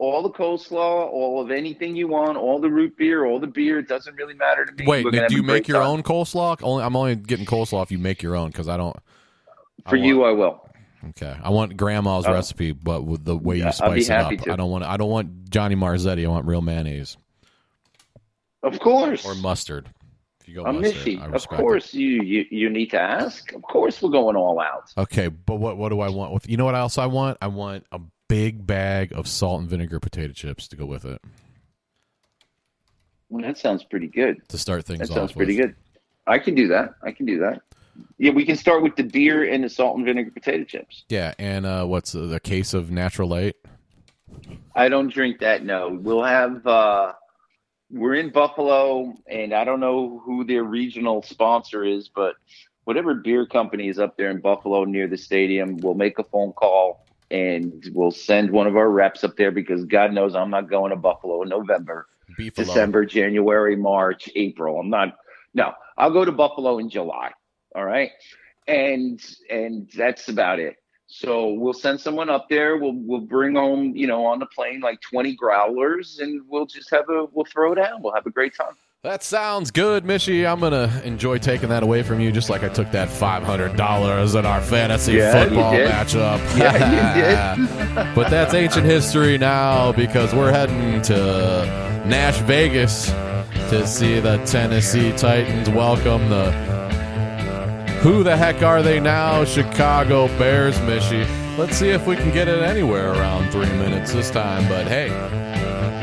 All the coleslaw, all of anything you want, all the root beer, all the beer. It doesn't really matter to me. Wait, We're do you make your time. own coleslaw? Only I'm only getting coleslaw if you make your own because I don't. I For you, I will. Okay, I want Grandma's Oh. recipe, but with the way Yeah, you spice it up. to. I don't want. I don't want Johnny Marzetti. I want real mayonnaise Of course. or mustard. If you go I'm mustard, Of it. course, you, you you need to ask. Of course, we're going all out. Okay, but what what do I want with? You know what else I want? I want a big bag of salt and vinegar potato chips to go with it Well, that sounds pretty good. to start things That off. sounds pretty with. good. I can do that. I can do that. Yeah, we can start with the beer and the salt and vinegar potato chips. Yeah, and uh, what's a case of natural light? I don't drink that. No, we'll have. uh We're in Buffalo, and I don't know who their regional sponsor is, but whatever beer company is up there in Buffalo near the stadium, we'll make a phone call and we'll send one of our reps up there because God knows I'm not going to Buffalo in November. Beef December, January, March, April. I'm not. No, I'll go to Buffalo in July. All right, and and that's about it. So we'll send someone up there. We'll we'll bring home, you know, on the plane like 20 growlers, and we'll just have a we'll throw down. We'll have a great time. That sounds good, Mishy. I'm gonna enjoy taking that away from you, just like I took that five hundred dollars in our fantasy Yeah, football matchup. Yeah, you did. but that's ancient history now because we're heading to Nash Vegas to see the Tennessee Titans welcome the who the heck are they now? Chicago Bears, Mishy. Let's see if we can get it anywhere around three minutes this time. But hey,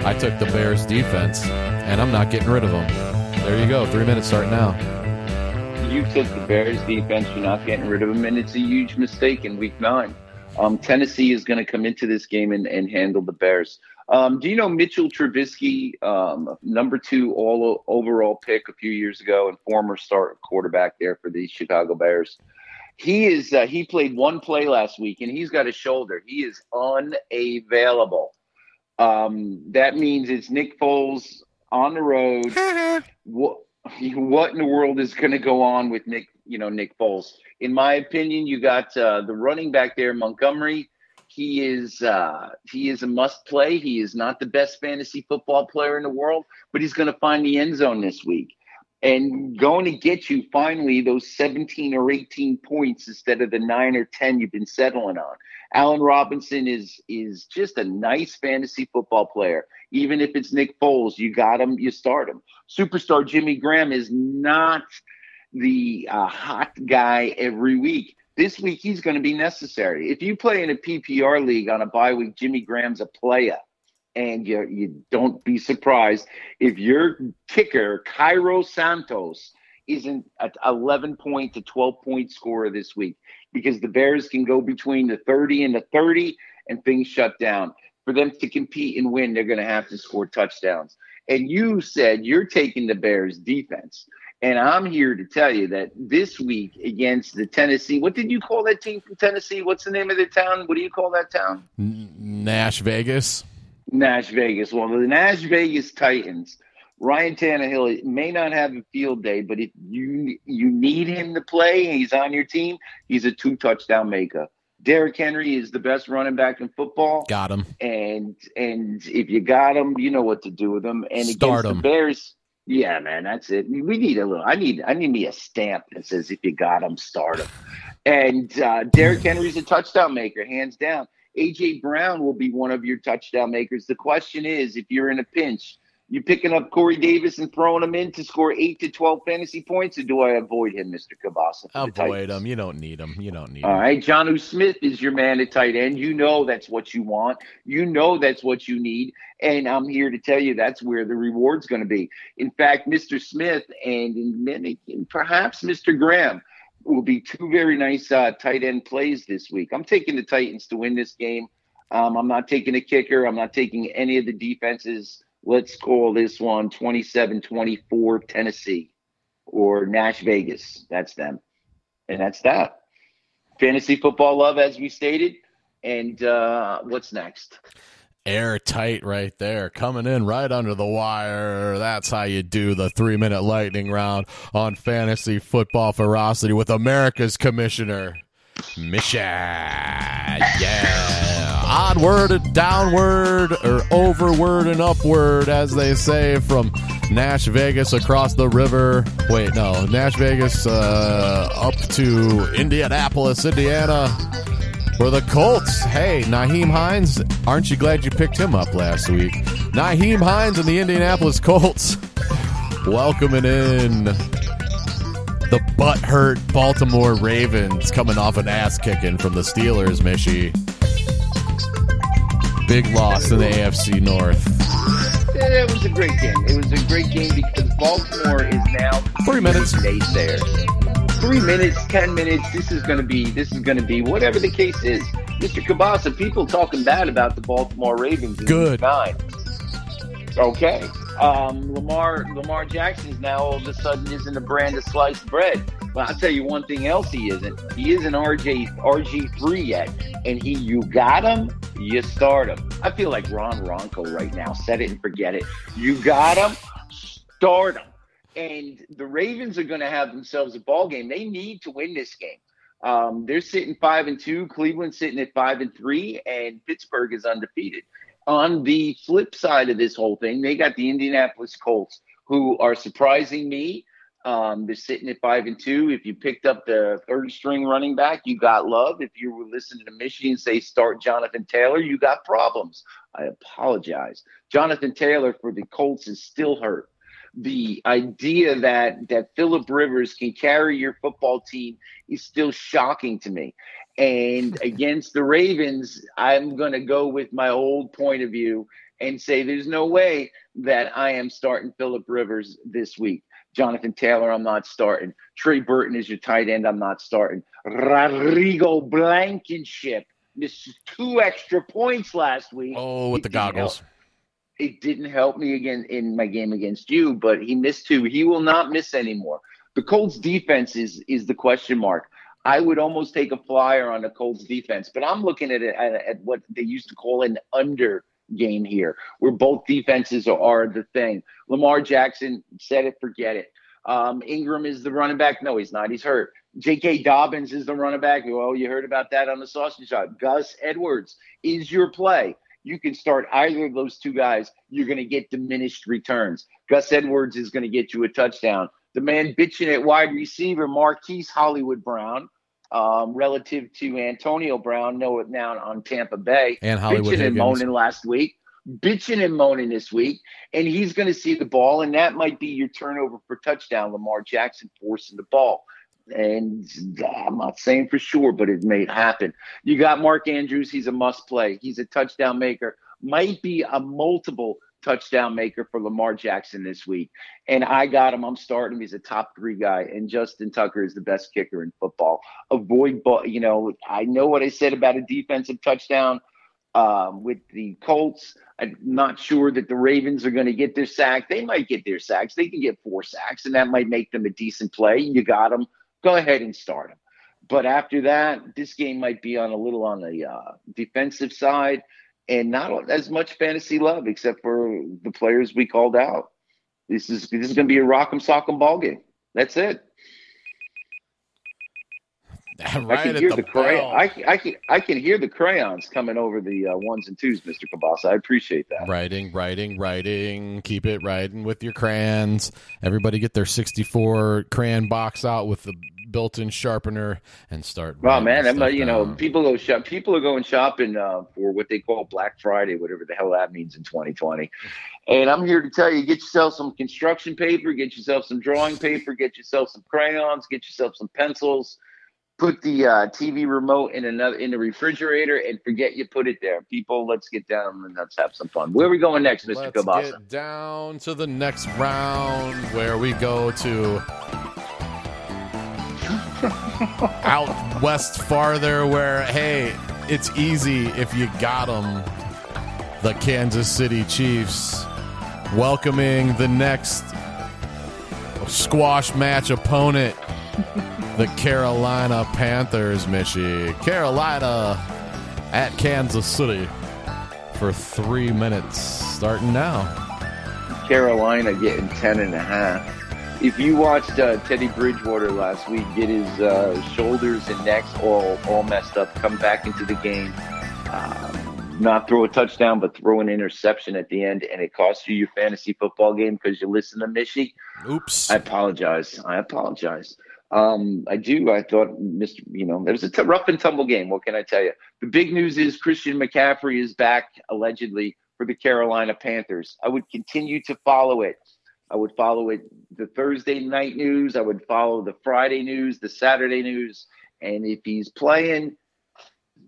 I took the Bears defense, and I'm not getting rid of them. There you go. Three minutes start now. You took the Bears defense. You're not getting rid of them, and it's a huge mistake in Week Nine. Um, Tennessee is going to come into this game and, and handle the Bears. Um, do you know Mitchell Trubisky, um, number two all overall pick a few years ago, and former start quarterback there for the Chicago Bears? He is uh, he played one play last week, and he's got a shoulder. He is unavailable. Um, that means it's Nick Foles on the road. what what in the world is going to go on with Nick? You know Nick Foles. In my opinion, you got uh, the running back there, Montgomery he is uh, he is a must play. He is not the best fantasy football player in the world, but he's going to find the end zone this week and going to get you finally those 17 or 18 points instead of the nine or 10 you've been settling on. Allen Robinson is is just a nice fantasy football player. Even if it's Nick Foles, you got him, you start him. Superstar Jimmy Graham is not the uh, hot guy every week this week he's going to be necessary. If you play in a PPR league on a bye week, Jimmy Graham's a player. And you, you don't be surprised if your kicker, Cairo Santos, isn't an 11 point to 12 point scorer this week because the Bears can go between the 30 and the 30 and things shut down. For them to compete and win, they're going to have to score touchdowns. And you said you're taking the Bears defense. And I'm here to tell you that this week against the Tennessee, what did you call that team from Tennessee? What's the name of the town? What do you call that town? Nash Vegas. Nash Vegas. Well, the Nash Vegas Titans. Ryan Tannehill may not have a field day, but if you you need him to play, he's on your team. He's a two touchdown maker. Derrick Henry is the best running back in football. Got him. And and if you got him, you know what to do with him. And Start against him. the Bears, yeah, man, that's it. We need a little. I need. I need me a stamp that says if you got him, start him. And uh, Derrick Henry's a touchdown maker, hands down. AJ Brown will be one of your touchdown makers. The question is, if you're in a pinch, you picking up Corey Davis and throwing him in to score eight to twelve fantasy points, or do I avoid him, Mister Kielbasa? Avoid him. You don't need him. You don't need All him. right, Jonnu Smith is your man at tight end. You know that's what you want. You know that's what you need. And I'm here to tell you that's where the reward's going to be. In fact, Mr. Smith and in many, and perhaps Mr. Graham will be two very nice uh, tight end plays this week. I'm taking the Titans to win this game. Um, I'm not taking a kicker. I'm not taking any of the defenses. Let's call this one 27 24 Tennessee or Nash Vegas. That's them. And that's that. Fantasy football love, as we stated. And uh, what's next? Airtight right there. Coming in right under the wire. That's how you do the three minute lightning round on fantasy football ferocity with America's commissioner, Misha. Yeah. Onward and downward, or overward and upward, as they say, from Nash Vegas across the river. Wait, no, Nash Vegas uh, up to Indianapolis, Indiana. For the Colts, hey, Nyheim Hines, aren't you glad you picked him up last week? Nyheim Hines and the Indianapolis Colts welcoming in the butthurt Baltimore Ravens coming off an ass kicking from the Steelers, Mishy. Big loss in the AFC North. It was a great game. It was a great game because Baltimore is now Three minutes. there. Three minutes, ten minutes. This is going to be. This is going to be whatever the case is. Mr. Kielbasa, people talking bad about the Baltimore Ravens. Good. Nine. Okay. Um, Lamar Lamar Jackson's now all of a sudden isn't a brand of sliced bread. But I'll tell you one thing else he isn't. He isn't RJ RG three yet. And he you got him, you start him. I feel like Ron Ronco right now. Set it and forget it. You got him, start him. And the Ravens are going to have themselves a ball game. They need to win this game. Um, they're sitting five and two. Cleveland's sitting at five and three, and Pittsburgh is undefeated. On the flip side of this whole thing, they got the Indianapolis Colts, who are surprising me. Um, they're sitting at five and two. If you picked up the third string running back, you got love. If you were listening to Michigan say start Jonathan Taylor, you got problems. I apologize. Jonathan Taylor for the Colts is still hurt. The idea that that Philip Rivers can carry your football team is still shocking to me. And against the Ravens, I'm going to go with my old point of view and say there's no way that I am starting Philip Rivers this week. Jonathan Taylor, I'm not starting. Trey Burton is your tight end. I'm not starting. Rodrigo Blankenship missed two extra points last week. Oh, with the goggles. help- It didn't help me again in my game against you, but he missed two. He will not miss anymore. The Colts defense is is the question mark. I would almost take a flyer on the Colts defense, but I'm looking at it at, at what they used to call an under game here, where both defenses are, the thing. Lamar Jackson said it, forget it. Um, Ingram is the running back. No, he's not. He's hurt. J.K. Dobbins is the running back. Well, you heard about that on the sausage shot. Gus Edwards is your play. You can start either of those two guys. You're going to get diminished returns. Gus Edwards is going to get you a touchdown. The man bitching at wide receiver, Marquise Hollywood Brown, um, relative to Antonio Brown, know it now on Tampa Bay. And Hollywood bitching and moaning last week, bitching and moaning this week, and he's going to see the ball, and that might be your turnover for touchdown. Lamar Jackson forcing the ball. And I'm not saying for sure, but it may happen. You got Mark Andrews. He's a must play. He's a touchdown maker. Might be a multiple touchdown maker for Lamar Jackson this week. And I got him. I'm starting him. He's a top three guy. And Justin Tucker is the best kicker in football. Avoid, you know, I know what I said about a defensive touchdown um, with the Colts. I'm not sure that the Ravens are going to get their sack. They might get their sacks. They can get four sacks, and that might make them a decent play. You got them. Go ahead and start them. But after that, this game might be on a little on the uh, defensive side and not as much fantasy love, except for the players we called out. This is this is going to be a rock'em sock'em ball game. That's it. right I can hear the, the, cray- I, I can I can hear the crayons coming over the uh, ones and twos, Mister Kielbasa. I appreciate that. Writing, writing, writing. Keep it writing with your crayons. Everybody get their 64 crayon box out with the built-in sharpener and start. Well, man, I'm, uh, you know, people go shop. People are going shopping uh, for what they call Black Friday, whatever the hell that means in 2020. And I'm here to tell you: get yourself some construction paper, get yourself some drawing paper, get yourself some crayons, get yourself some pencils. Put the uh, TV remote in another in the refrigerator, and forget you put it there. People, let's get down and let's have some fun. Where are we going next, Mr. Let's Kielbasa? get down to the next round where we go to out west farther where hey it's easy if you got them the kansas city chiefs welcoming the next squash match opponent the carolina panthers Mishy. Carolina at kansas city for three minutes starting now. Carolina getting 10 and a half. If you watched uh, Teddy Bridgewater last week get his uh, shoulders and necks all all messed up, come back into the game, um, not throw a touchdown, but throw an interception at the end, and it costs you your fantasy football game because you listen to Mishy. oops I apologize. I apologize. Um, I do. I thought, Mr. You know, it was a t- rough and tumble game. What can I tell you? The big news is Christian McCaffrey is back allegedly for the Carolina Panthers. I would continue to follow it. I would follow it the Thursday night news. I would follow the Friday news, the Saturday news, and if he's playing,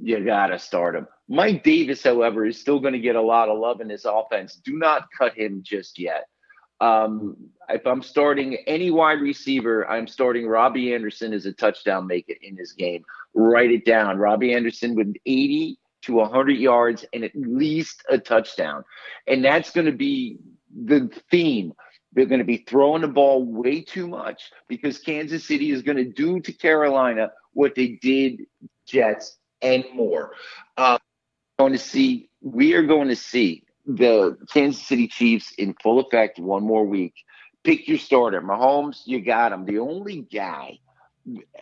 you gotta start him. Mike Davis, however, is still going to get a lot of love in this offense. Do not cut him just yet. Um, if I'm starting any wide receiver, I'm starting Robbie Anderson as a touchdown maker in this game. Write it down. Robbie Anderson with 80 to 100 yards and at least a touchdown. And that's going to be the theme. They're going to be throwing the ball way too much because Kansas City is going to do to Carolina what they did Jets and more. Uh, going to see, we are going to see the Kansas City Chiefs in full effect one more week. Pick your starter. Mahomes, you got him. The only guy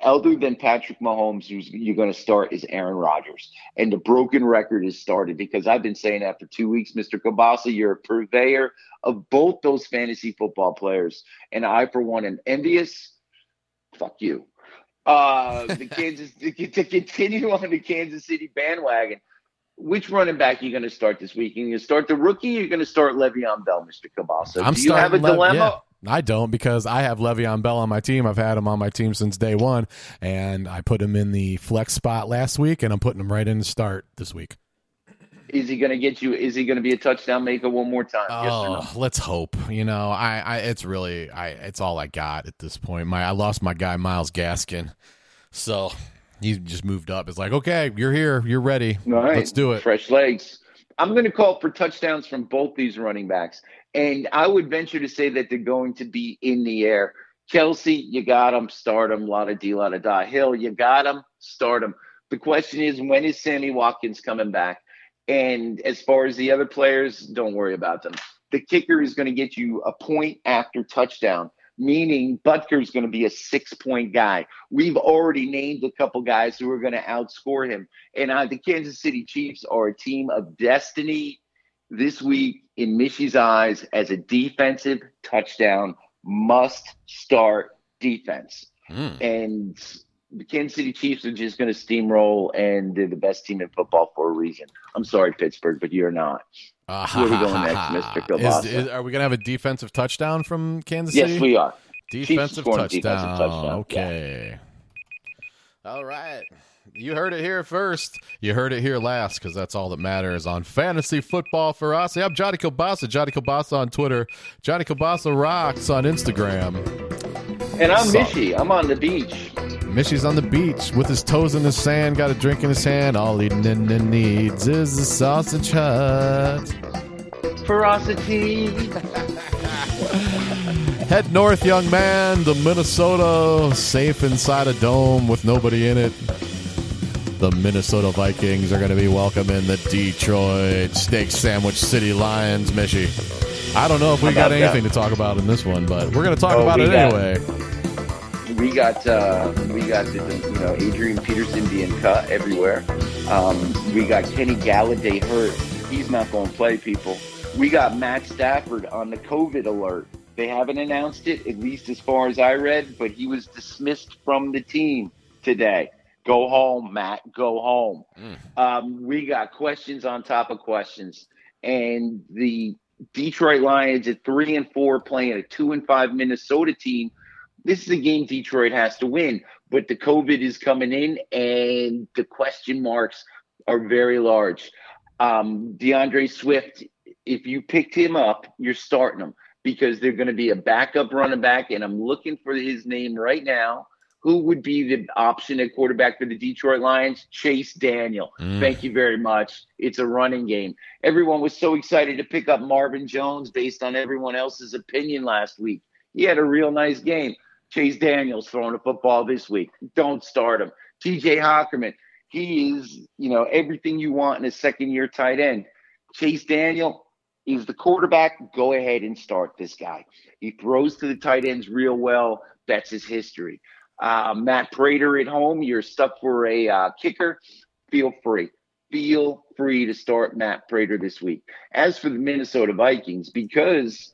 other than Patrick Mahomes who's you're going to start is Aaron Rodgers. And the broken record is started because I've been saying that for two weeks, Mr. Kielbasa, you're a purveyor of both those fantasy football players. And I, for one, am envious. Fuck you. Uh, the Kansas to, to continue on the Kansas City bandwagon. Which running back are you going to start this week? Are you going to start the rookie? Or are you going to start Le'Veon Bell, Mr. Kielbasa? I'm Do you have a Lev- dilemma? yeah. I don't because I have Le'Veon Bell on my team. I've had him on my team since day one, and I put him in the flex spot last week, and I'm putting him right in the start this week. Is he going to get you? Is he going to be a touchdown maker one more time? yes or no? Oh, let's hope. You know, I, I, it's really, I, it's all I got at this point. My, I lost my guy Myles Gaskin, so he just moved up. It's like, okay, you're here, you're ready. All right. Let's do it. Fresh legs. I'm going to call for touchdowns from both these running backs. And I would venture to say that they're going to be in the air. Kelce, you got him, start him. A lot of D, a lot of die. Hill, you got him, start him. The question is, when is Sammy Watkins coming back? And as far as the other players, don't worry about them. The kicker is going to get you a point after touchdown, meaning Butker is going to be a six point guy. We've already named a couple guys who are going to outscore him. And uh, the Kansas City Chiefs are a team of destiny this week in Mishy's eyes as a defensive touchdown must start defense. Mm. And the Kansas City Chiefs are just going to steamroll, and they're the best team in football for a reason. I'm sorry, Pittsburgh, but you're not. Uh, Where are we going next? Is, is, are we going to have a defensive touchdown from Kansas City? Yes, we are. Defensive touchdown. defensive touchdown, Okay. All right. You heard it here first. You heard it here last because that's all that matters on fantasy football for us. Yeah, I'm Johnny Kielbasa. Johnny Kielbasa on Twitter. Johnny Kielbasa rocks on Instagram. And I'm So- Mishy. I'm on the beach. Mishy's on the beach with his toes in the sand, got a drink in his hand. All he n- n- needs is a sausage hut. Ferocity. Head north, young man, to Minnesota, safe inside a dome with nobody in it. The Minnesota Vikings are going to be welcoming the Detroit Steak Sandwich City Lions, Mishy. I don't know if we got anything that? to talk about in this one, but we're going to talk Oh, about it got- anyway. we got uh, we got you know Adrian Peterson being cut everywhere. Um, we got Kenny Golladay hurt. He's not going to play. People. We got Matt Stafford on the COVID alert. They haven't announced it, at least as far as I read, but he was dismissed from the team today. Go home, Matt. Go home. Um, we got questions on top of questions, and the Detroit Lions at three and four playing a two and five Minnesota team this is a game Detroit has to win, but the COVID is coming in and the question marks are very large. Um, DeAndre Swift, if you picked him up, you're starting him because they're going to be a backup running back, and I'm looking for his name right now. Who would be the option at quarterback for the Detroit Lions? Chase Daniel. Mm. Thank you very much. It's a running game. Everyone was so excited to pick up Marvin Jones based on everyone else's opinion last week. He had a real nice game. Chase Daniels throwing a football this week. Don't start him. TJ Hockenson, he is, you know, everything you want in a second year tight end. Chase Daniel is the quarterback. Go ahead and start this guy. He throws to the tight ends real well. That's his history. Uh, Matt Prater at home, you're stuck for a uh, kicker. Feel free. Feel free to start Matt Prater this week. As for the Minnesota Vikings, because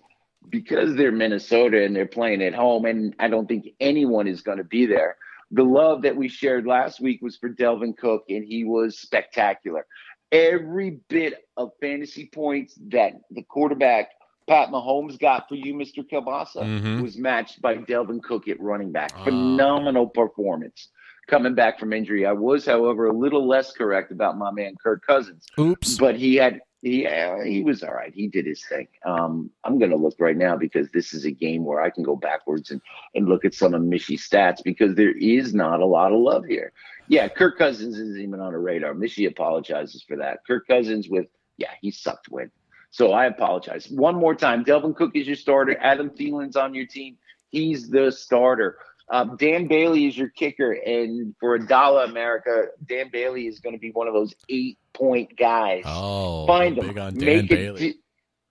because they're Minnesota and they're playing at home, and I don't think anyone is going to be there. The love that we shared last week was for Dalvin Cook, and he was spectacular. Every bit of fantasy points that the quarterback Pat Mahomes got for you, Mr. Kielbasa, Mhm. was matched by Dalvin Cook at running back. Ah. Phenomenal performance coming back from injury. I was, however, a little less correct about my man Kirk Cousins Oops. but he had he uh, he was all right. He did his thing. Um, I'm going to look right now because this is a game where I can go backwards and and look at some of Mishy's stats because there is not a lot of love here. Yeah, Kirk Cousins isn't even on a radar. Mishy apologizes for that. Kirk Cousins with yeah, he sucked win. So I apologize. One more time, Dalvin Cook is your starter. Adam Thielen's on your team. He's the starter. Um, Dan Bailey is your kicker, and for a dollar America, Dan Bailey is going to be one of those eight point guys. Oh, Find them. make a Bailey. di-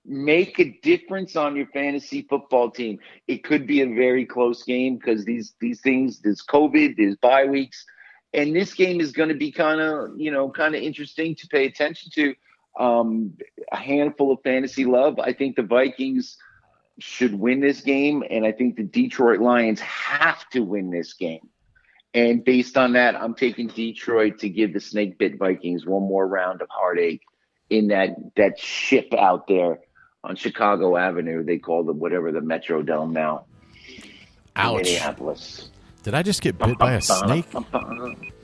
make a difference on your fantasy football team. It could be a very close game because these these things, there's COVID, there's bye weeks, and this game is going to be kind of you know kind of interesting to pay attention to. Um, a handful of fantasy love. I think the Vikings should win this game, and I think the Detroit Lions have to win this game. And based on that, I'm taking Detroit to give the snake bit Vikings one more round of heartache in that that ship out there on Chicago Avenue. They call it whatever the Metro Dome now. Ouch. Minneapolis. Did I just get bit by a snake?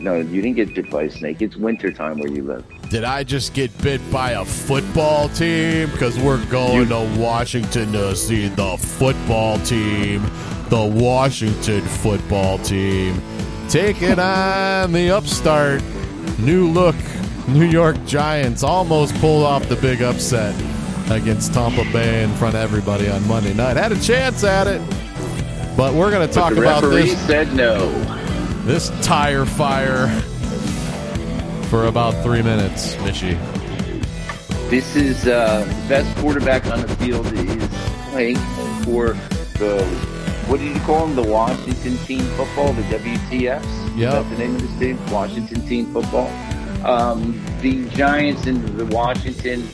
No, you didn't get bit by a snake. It's wintertime where you live. Did I just get bit by a football team? Because we're going to Washington to see the football team. The Washington football team. Taking on the upstart, new look New York Giants. Almost pulled off the big upset against Tampa Bay in front of everybody on Monday night. Had a chance at it. But we're going to talk the about this said no. This tire fire for about three minutes, Mishy. This is uh, the best quarterback on the field is playing for the what did you call them? The Washington Team Football, the WTFs. Is Yep. that the name of this team? Washington Team Football. Um, the Giants and the Washington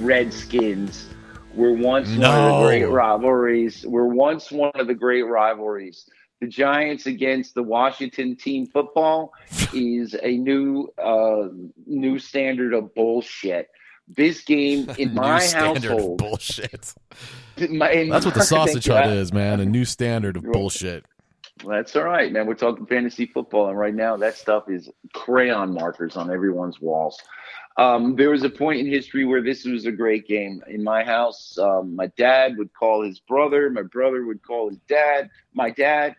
Redskins were once one of the great rivalries. Were once one of the great rivalries. The Giants against the Washington Team Football is a new uh, new standard of bullshit. This game in my household, bullshit. my- in That's what the sausage hut is, man. A new standard of bullshit. That's all right, man. We're talking fantasy football, and right now that stuff is crayon markers on everyone's walls. Um, there was a point in history where this was a great game. In my house, um, my dad would call his brother, my brother would call his dad, my dad,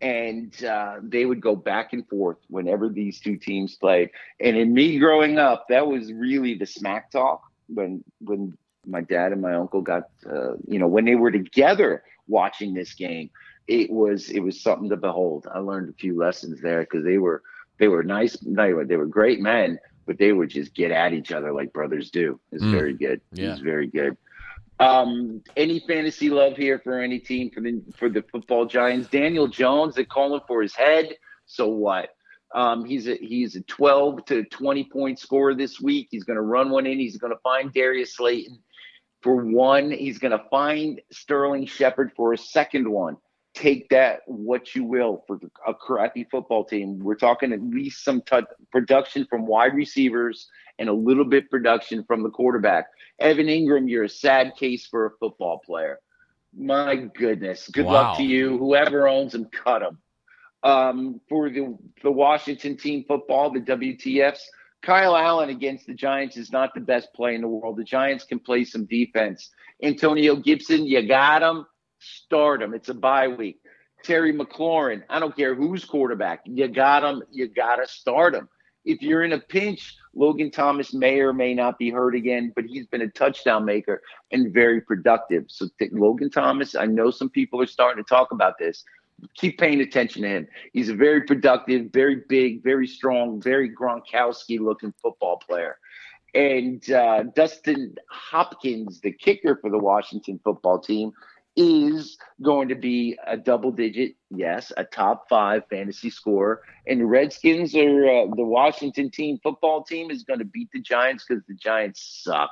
and uh, they would go back and forth whenever these two teams played. And in me growing up, that was really the smack talk when when my dad and my uncle got, uh, you know, when they were together watching this game it was it was something to behold. I learned a few lessons there because they were they were nice they were they were great men, but they would just get at each other like brothers do. It's Mm. very good. Yeah. It's very good. Um, any fantasy love here for any team for the for the football giants? Daniel Jones, they're calling for his head. So what? Um, he's a he's a 12 to 20 point scorer this week. He's going to run one in. He's going to find Darius Slayton for one. He's going to find Sterling Shepard for a second one. Take that what you will for a crappy football team. We're talking at least some t- production from wide receivers and a little bit production from the quarterback. Evan Engram, you're a sad case for a football player. My goodness. Good Wow. luck to you. Whoever owns him, cut him. Um, for the the Washington team football, the WTFs, Kyle Allen against the Giants is not the best play in the world. The Giants can play some defense. Antonio Gibson, you got him. Start him. It's a bye week. Terry McLaurin, I don't care who's quarterback. You got him. You got to start him. If you're in a pinch, Logan Thomas may or may not be hurt again, but he's been a touchdown maker and very productive. So Logan Thomas, I know some people are starting to talk about this. Keep paying attention to him. He's a very productive, very big, very strong, very Gronkowski looking football player. And uh, Dustin Hopkins, the kicker for the Washington football team, is going to be a double digit, yes, a top five fantasy score. And the Redskins or uh, the Washington team football team is going to beat the Giants because the Giants suck.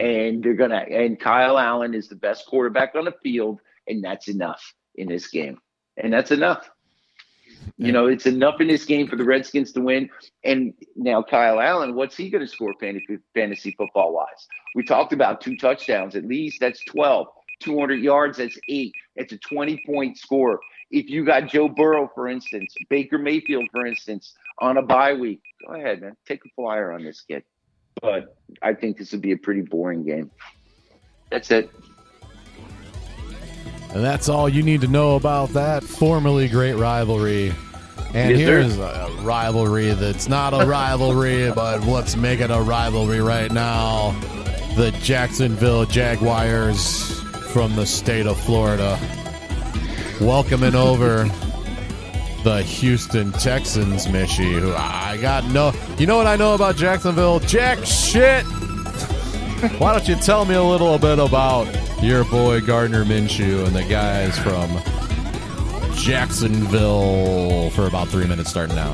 And they're going to, and Kyle Allen is the best quarterback on the field, and that's enough in this game. And that's enough. You know, it's enough in this game for the Redskins to win. And now Kyle Allen, what's he going to score fantasy, fantasy football wise? We talked about two touchdowns at least. That's 12. 200 yards, that's eight. It's a 20 point score. If you got Joe Burrow, for instance, Baker Mayfield, for instance, on a bye week, go ahead, man. Take a flyer on this kid. But I think this would be a pretty boring game. That's it. And that's all you need to know about that formerly great rivalry. And Yes, sir. here's a rivalry that's not a rivalry, but let's make it a rivalry right now. The Jacksonville Jaguars from the state of Florida welcoming over the Houston Texans, Mishy, who I got no. You know what I know about Jacksonville? Jack shit. Why don't you tell me a little bit about your boy Gardner Minshew and the guys from Jacksonville for about three minutes starting now?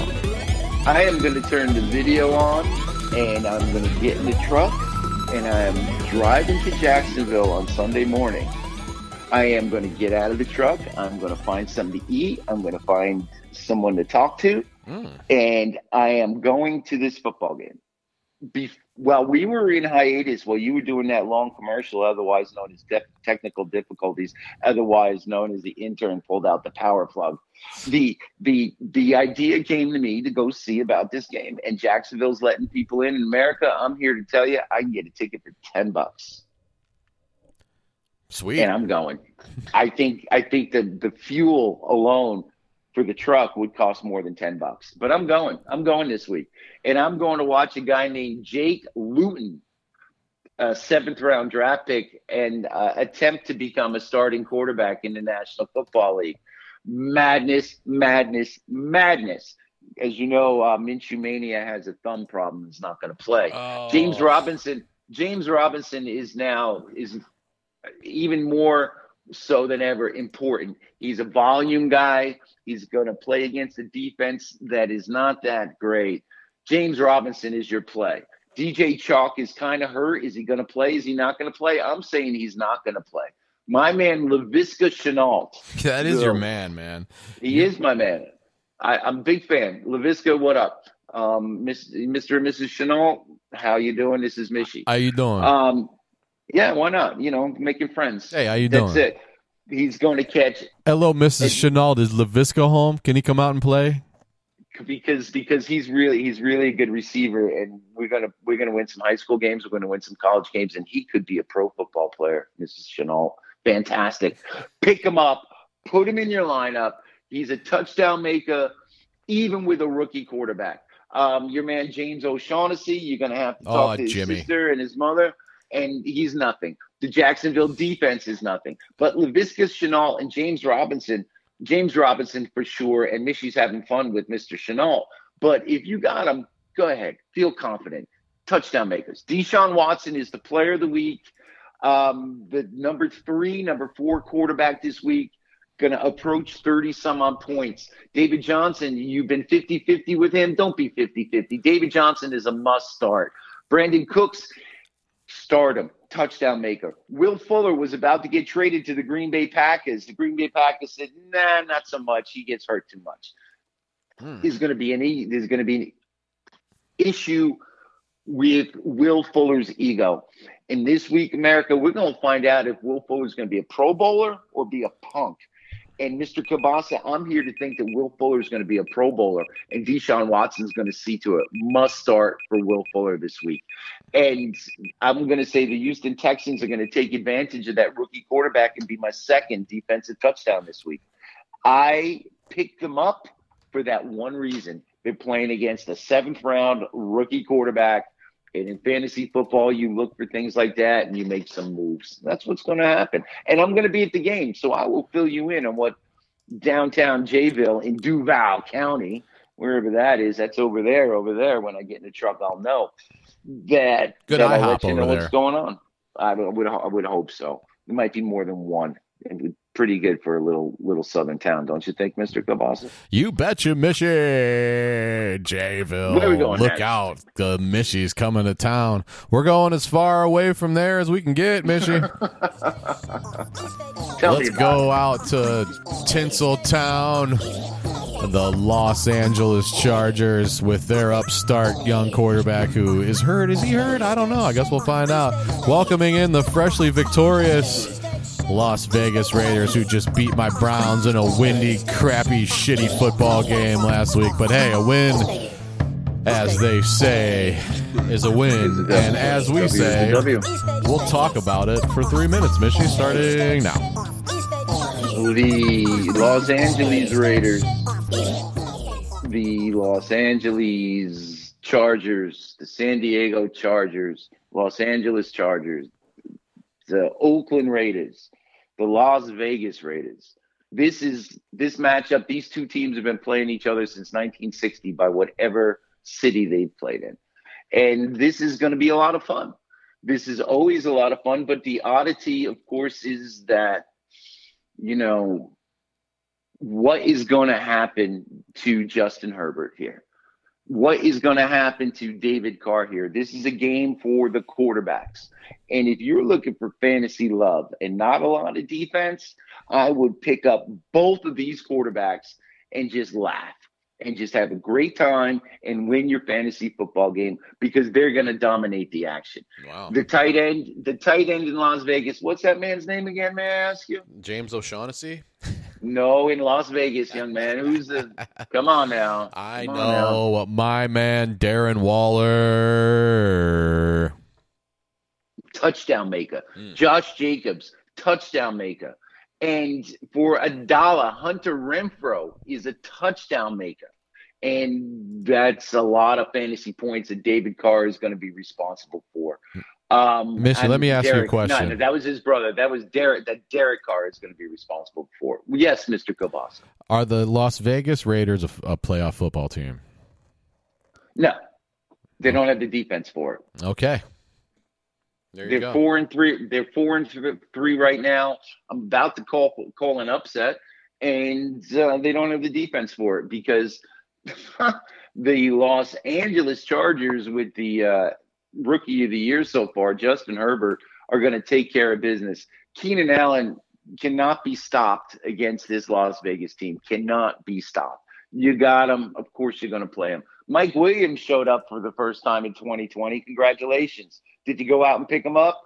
I am going to turn the video on and I'm going to get in the truck and I'm driving to Jacksonville on Sunday morning. I am going to get out of the truck. I'm going to find something to eat. I'm going to find someone to talk to. Mm. And I am going to this football game. Be- Well, we were in hiatus while you were doing that long commercial, otherwise known as de- technical difficulties, otherwise known as the intern pulled out the power plug. The the the idea came to me to go see about this game, and Jacksonville's letting people in. In America, I'm here to tell you, I can get a ticket for ten bucks, Sweet. and I'm going. I think I think the the fuel alone for the truck would cost more than 10 bucks. But I'm going. I'm going this week. And I'm going to watch a guy named Jake Luton, a seventh round draft pick, and uh, attempt to become a starting quarterback in the National Football League. Madness, madness, madness. As you know, uh, Minshew Mania has a thumb problem. It's not going to play. Oh. James Robinson. James Robinson is now is even more so than ever important. He's a volume guy. He's going to play against a defense that is not that great. James Robinson is your play. DJ Chalk is kind of hurt. Is he going to play? Is he not going to play? I'm saying he's not going to play. My man, LaViska Shenault. that is your man, man. He is my man. I, I'm a big fan. LaViska, what up? Um, Mr. and Mrs. Shenault, how you doing? This is Mishy. How you doing? Um, yeah, why not? You know, making friends. hey, how you That's doing? it. He's going to catch Hello, Mrs. Hey. Shenault. Is Laviska home? Can he come out and play? because because he's really he's really a good receiver, and we're gonna we're gonna win some high school games. We're gonna win some college games, and he could be a pro football player. Mrs. Shenault, fantastic. Pick him up, put him in your lineup. He's a touchdown maker, even with a rookie quarterback. Um, your man James O'Shaughnessy, you're gonna have to talk Oh, to his Jimmy. sister and his mother, and he's nothing. The Jacksonville defense is nothing. But Laviscus Shenault and James Robinson, James Robinson for sure, and Mishy's having fun with Mr. Shenault. But if you got him, go ahead, feel confident. Touchdown makers. Deshaun Watson is the player of the week. Um, the number three, number four quarterback this week, going to approach 30 some odd points. David Johnson, you've been 50 50 with him. Don't be 50 50. David Johnson is a must start. Brandin Cooks, start him. Touchdown maker. Will Fuller was about to get traded to the Green Bay Packers. The Green Bay Packers said, nah, not so much. He gets hurt too much. Hmm. There's going to be an e- there's going to be an issue with Will Fuller's ego. And this week, America, we're going to find out if Will Fuller is going to be a Pro Bowler or be a punk. And Mr. Kielbasa, I'm here to think that Will Fuller is going to be a Pro Bowler, and Deshaun Watson is going to see to it. Must start for Will Fuller this week. And I'm going to say the Houston Texans are going to take advantage of that rookie quarterback and be my second defensive touchdown this week. I picked them up for that one reason. They're playing against a seventh round rookie quarterback. And in fantasy football, you look for things like that and you make some moves. That's what's going to happen. And I'm going to be at the game, so I will fill you in on what downtown Jayville in Duval County, wherever that is, that's over there, over there. When I get in the truck, I'll know that. Good that I'll let you know what's there. going on. I would, I would hope so. There might be more than one. It would pretty good for a little little southern town, don't you think, Mister Kielbasa? You betcha, Mishy. Jayville. Where we going Look next? out. The Mishy's coming to town. We're going as far away from there as we can get, Mishy. Let's me about go out to Tinseltown. The Los Angeles Chargers with their upstart young quarterback who is hurt. Is he hurt? I don't know. I guess we'll find out. Welcoming in the freshly victorious Las Vegas Raiders who just beat my Browns in a windy, crappy, shitty football game last week. But hey, a win, as they say, is a win. And as we say, we'll talk about it for three minutes. Mishy, starting now. the Los Angeles Raiders, the Los Angeles Chargers, the San Diego Chargers, Los Angeles Chargers, the Oakland Raiders, the Las Vegas Raiders. This is this matchup. These two teams have been playing each other since 1960 by whatever city they've played in. And this is going to be a lot of fun. This is always a lot of fun. But the oddity, of course, is that you know, what is going to happen to Justin Herbert here? What is going to happen to David Carr here? This is a game for the quarterbacks. And if you're looking for fantasy love and not a lot of defense, I would pick up both of these quarterbacks and just laugh and just have a great time and win your fantasy football game because they're going to dominate the action. Wow. The tight end, the tight end in Las Vegas. What's that man's name again? May I ask you? James O'Shaughnessy. No, in Las Vegas, young man. Who's the? Come on now. I Come now. know my man Darren Waller. touchdown maker. Mm. Josh Jacobs, touchdown maker. And for a dollar, Hunter Renfrow is a touchdown maker. And that's a lot of fantasy points that David Carr is going to be responsible for. Um, Mishy, let me ask you a question. No, that was his brother. That was Derek. That Derek Carr is going to be responsible for. Yes, Mr. Kielbasa. Are the Las Vegas Raiders a, a playoff football team? No, they don't have the defense for it. Okay. There you They're go. four and three. They're four and th- three right now. I'm about to call call an upset, and uh, they don't have the defense for it because the Los Angeles Chargers, with the uh, rookie of the year so far, Justin Herbert, are going to take care of business. Keenan Allen cannot be stopped against this Las Vegas team. Cannot be stopped. You got him. Of course, you're going to play him. Mike Williams showed up for the first time in 2020. Congratulations. Did you go out and pick him up?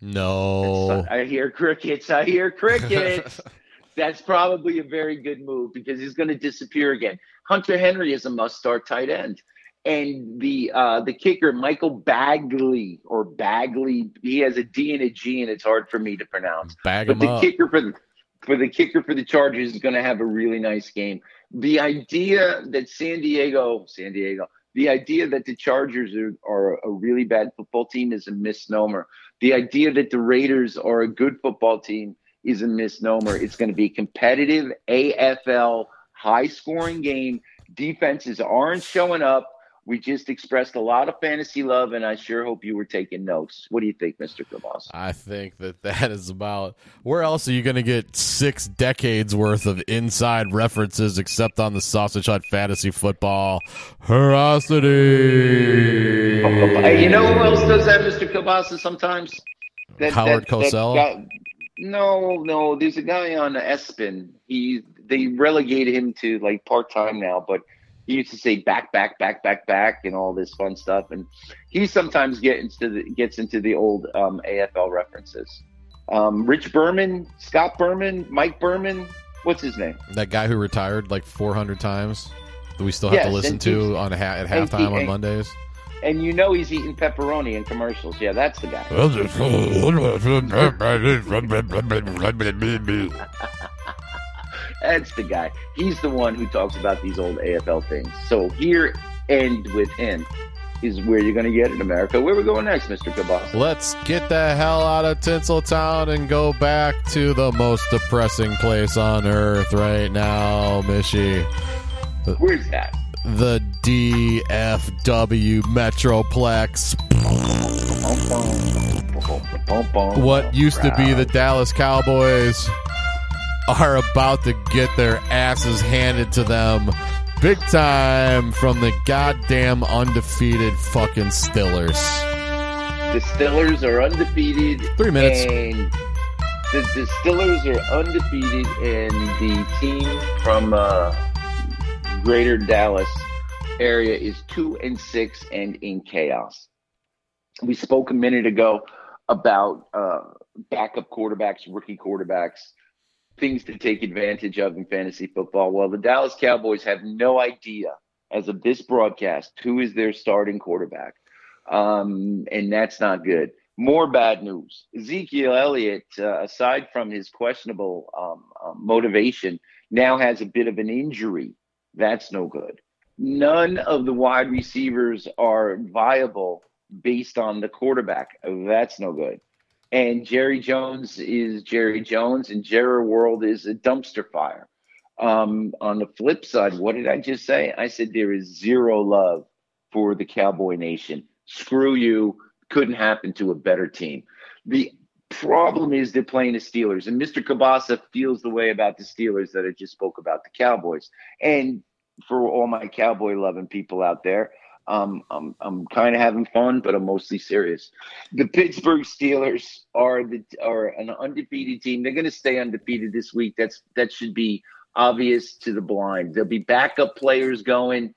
No. I hear crickets. I hear crickets. That's probably a very good move because he's going to disappear again. Hunter Henry is a must-start tight end, and the uh, the kicker Michael Bagley or Bagley. He has a D and a G, and it's hard for me to pronounce. Bag But the up. kicker for the for the kicker for the Chargers is going to have a really nice game. The idea that San Diego, San Diego, the idea that the Chargers are, are a really bad football team is a misnomer. The idea that the Raiders are a good football team is a misnomer. It's going to be a competitive AFL high scoring game. Defenses aren't showing up. We just expressed a lot of fantasy love, and I sure hope you were taking notes. What do you think, Mr. Kavas? I think that that is about. Where else are you going to get six decades worth of inside references except on the Sausage Hut Fantasy Football Ferocity? Hey, you know who else does that, Mr. Kielbasa, sometimes? That, Howard Cosell? guy- no, no. There's a guy on Espen. He they relegated him to like part time now, but he used to say back, back, back, back, back, and all this fun stuff. And he sometimes gets into the gets into the old um, AFL references. Um, Rich Berman, Scott Berman, Mike Berman. What's his name? That guy who retired like 400 times that we still have to listen to on ha- at halftime he- on and- Mondays. And you know he's eating pepperoni in commercials. Yeah, that's the guy. That's the guy. He's the one who talks about these old AFL things. So here and with him is where you're going to get in America. Where we going next, Mr. Kabas? Let's get the hell out of Tinseltown and go back to the most depressing place on earth right now, Mishy. Where's that? The DFW Metroplex. What used to be the Dallas Cowboys are about to get their asses handed to them big time from the goddamn undefeated fucking Stillers. The Stillers are undefeated. Three minutes. And the, the Stillers are undefeated, and the team from uh, Greater Dallas area is two and six and in chaos. We spoke a minute ago about uh, backup quarterbacks, rookie quarterbacks, things to take advantage of in fantasy football. Well, the Dallas Cowboys have no idea, as of this broadcast, who is their starting quarterback. Um, and that's not good. More bad news. Ezekiel Elliott, uh, aside from his questionable um, uh, motivation, now has a bit of an injury. That's no good. None of the wide receivers are viable based on the quarterback. That's no good. And Jerry Jones is Jerry Jones, and Jerry World is a dumpster fire. Um, on the flip side, what did I just say? I said there is zero love for the Cowboy Nation. Screw you. Couldn't happen to a better team. The problem is they're playing the Steelers, and Mr. Kielbasa feels the way about the Steelers that I just spoke about the Cowboys. And for all my cowboy loving people out there, um, I'm I'm kind of having fun, but I'm mostly serious. The Pittsburgh Steelers are the are an undefeated team. They're going to stay undefeated this week. That's that should be obvious to the blind. There'll be backup players going.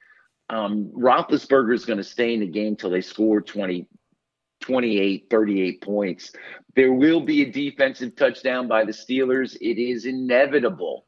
Um, Roethlisberger is going to stay in the game till they score 20, 28, 38 points. There will be a defensive touchdown by the Steelers. It is inevitable.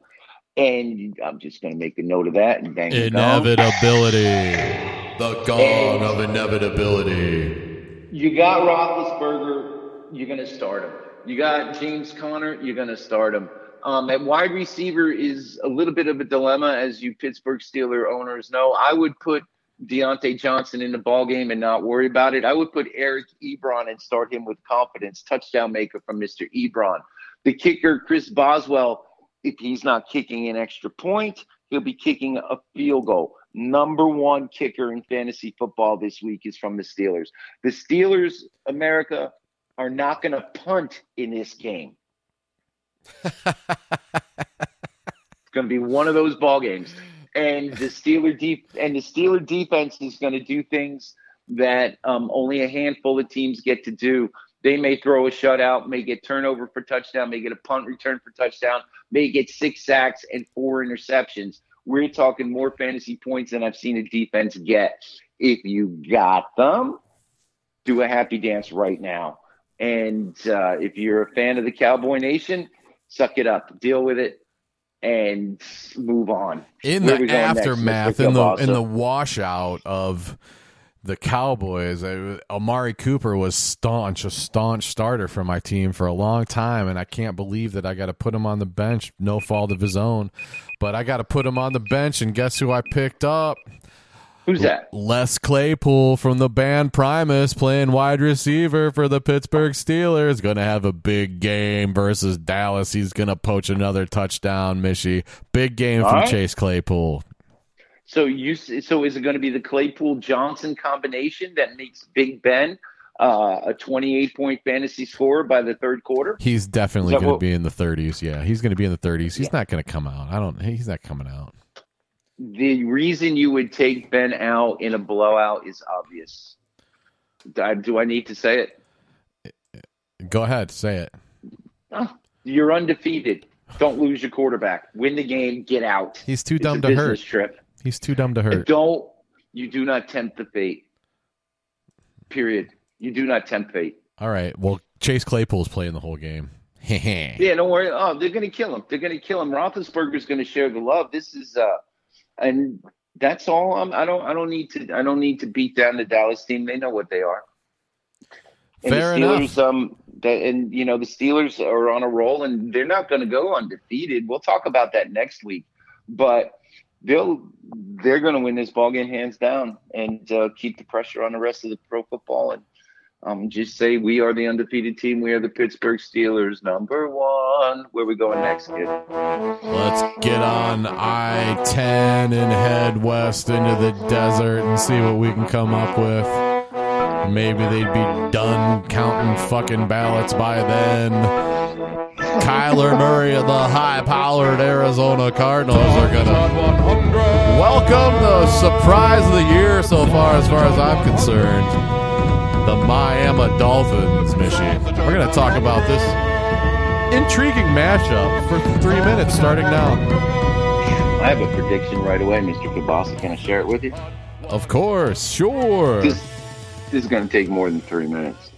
And I'm just going to make a note of that and bang. Inevitability. The gong of inevitability. You got Roethlisberger, you're going to start him. You got James Conner, you're going to start him. Um, at wide receiver is a little bit of a dilemma, as you Pittsburgh Steeler owners know. I would put Diontae Johnson in the ball game and not worry about it. I would put Eric Ebron and start him with confidence. Touchdown maker from Mr. Ebron. The kicker, Chris Boswell, if he's not kicking an extra point, he'll be kicking a field goal. Number one kicker in fantasy football this week is from the Steelers. The Steelers, America, are not going to punt in this game. it's going to be one of those ball games, and the Steeler deep and the Steeler defense is going to do things that um, only a handful of teams get to do. They may throw a shutout, may get turnover for touchdown, may get a punt return for touchdown, may get six sacks and four interceptions. We're talking more fantasy points than I've seen a defense get. If you got them, do a happy dance right now. And uh, if you're a fan of the Cowboy Nation, suck it up, deal with it, and move on. In Where the aftermath, in the in the washout of the Cowboys, I, Amari Cooper was staunch, a staunch starter for my team for a long time, and I can't believe that I got to put him on the bench, no fault of his own. But I got to put him on the bench, and guess who I picked up? Who's that? Les Claypool from the band Primus playing wide receiver for the Pittsburgh Steelers. Going to have a big game versus Dallas. He's going to poach another touchdown, Mishy. Big game All from right. Chase Claypool. So you so is it going to be the Claypool Johnson combination that makes Big Ben uh, a 28 point fantasy score by the third quarter? He's definitely going to be in the 30s. Yeah, he's going to be in the 30s. He's not going to come out. I don't. He's not coming out. The reason you would take Ben out in a blowout is obvious. Do I, do I need to say it? Go ahead, say it. You're undefeated. Don't lose your quarterback. Win the game. Get out. He's too dumb to hurt. trip. He's too dumb to hurt. Don't you do not tempt the fate. Period. You do not tempt fate. All right. Well, Chase Claypool's playing the whole game. yeah. Don't worry. Oh, they're going to kill him. They're going to kill him. Roethlisberger's going to share the love. This is, uh, and that's all. I'm, I don't. I don't need to. I don't need to beat down the Dallas team. They know what they are. And Fair the Steelers, enough. um, that, and you know the Steelers are on a roll, and they're not going to go undefeated. We'll talk about that next week, but they'll they're going to win this ball game hands down and uh, keep the pressure on the rest of the pro football and um, just say we are the undefeated team. We are the Pittsburgh Steelers, number one. Where we going next, kid? Let's get on I 10 and head west into the desert and see what we can come up with. Maybe they'd be done counting fucking ballots by then. Kyler Murray and the high powered Arizona Cardinals are going to welcome the surprise of the year so far, as far as I'm concerned. The Miami Dolphins, Michigan. We're going to talk about this intriguing matchup for three minutes starting now. I have a prediction right away, Mr. Kielbasa. Can I share it with you? Of course, sure. This, this is going to take more than three minutes.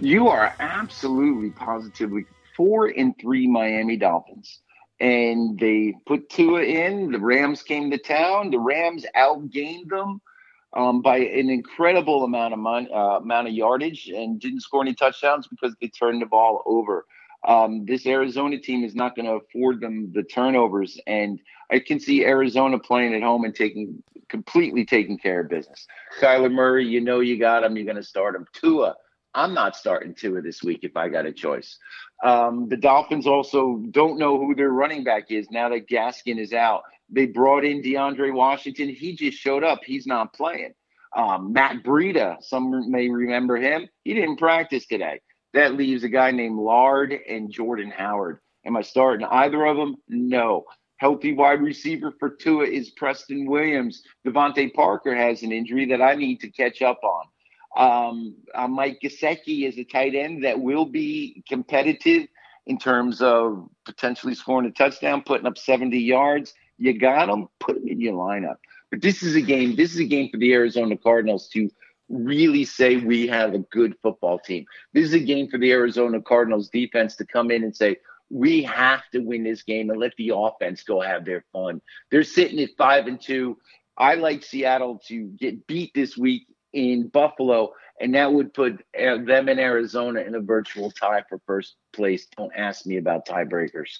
You are absolutely positively four and three Miami Dolphins. And they put Tua in. The Rams came to town. The Rams outgained them um, by an incredible amount of mon- uh, amount of yardage and didn't score any touchdowns because they turned the ball over. Um, this Arizona team is not going to afford them the turnovers, and I can see Arizona playing at home and taking completely taking care of business. Kyler Murray, you know you got him. You're going to start him. Tua, I'm not starting Tua this week if I got a choice. Um, the Dolphins also don't know who their running back is now that Gaskin is out. They brought in DeAndre Washington. He just showed up. He's not playing. Um, Matt Breida, some may remember him. He didn't practice today. That leaves a guy named Laird and Jordan Howard. Am I starting either of them? No. Healthy wide receiver for Tua is Preston Williams. DeVante Parker has an injury that I need to catch up on. Um, uh, Mike Gesicki is a tight end that will be competitive in terms of potentially scoring a touchdown, putting up 70 yards. You got them, put them in your lineup. But this is a game. This is a game for the Arizona Cardinals to really say we have a good football team. This is a game for the Arizona Cardinals defense to come in and say we have to win this game and let the offense go have their fun. They're sitting at five and two. I like Seattle to get beat this week in Buffalo, and that would put uh, them in Arizona in a virtual tie for first place. Don't ask me about tiebreakers.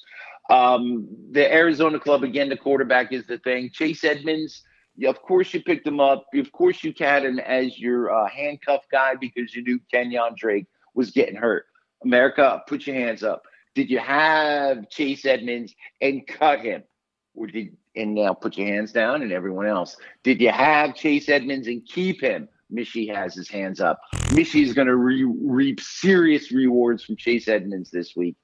Um, the Arizona club again, the quarterback is the thing. Chase Edmonds of course, you picked him up. Of course, you had him as your uh, handcuff guy because you knew Kenyan Drake was getting hurt. America, put your hands up. Did you have Chase Edmonds and cut him? Or did and now put your hands down and everyone else. Did you have Chase Edmonds and keep him? Mishy has his hands up. Mishy is going to re- reap serious rewards from Chase Edmonds this week.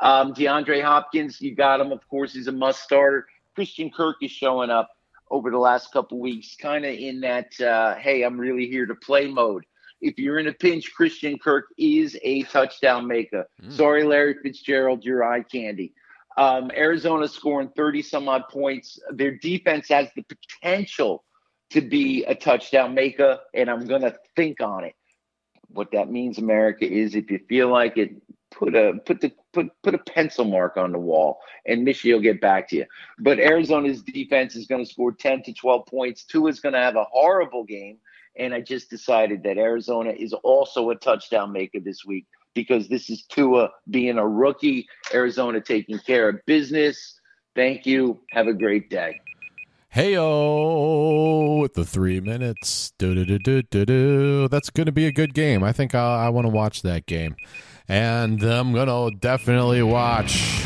Um, DeAndre Hopkins, you got him. Of course, he's a must starter. Christian Kirk is showing up over the last couple weeks, kind of in that, uh, hey, I'm really here to play mode. If you're in a pinch, Christian Kirk is a touchdown maker. Mm. Sorry, Larry Fitzgerald, your eye candy. Um, Arizona scoring 30 some odd points. Their defense has the potential to be a touchdown maker, and I'm going to think on it. What that means, America, is if you feel like it, put a put the put put a pencil mark on the wall, and Mishy will get back to you. But Arizona's defense is going to score ten to twelve points. Tua is going to have a horrible game, and I just decided that Arizona is also a touchdown maker this week because this is Tua being a rookie. Arizona taking care of business. Thank you. Have a great day. Heyo with the three minutes. Do do do do do do. That's going to be a good game. I think I, I want to watch that game and I'm gonna definitely watch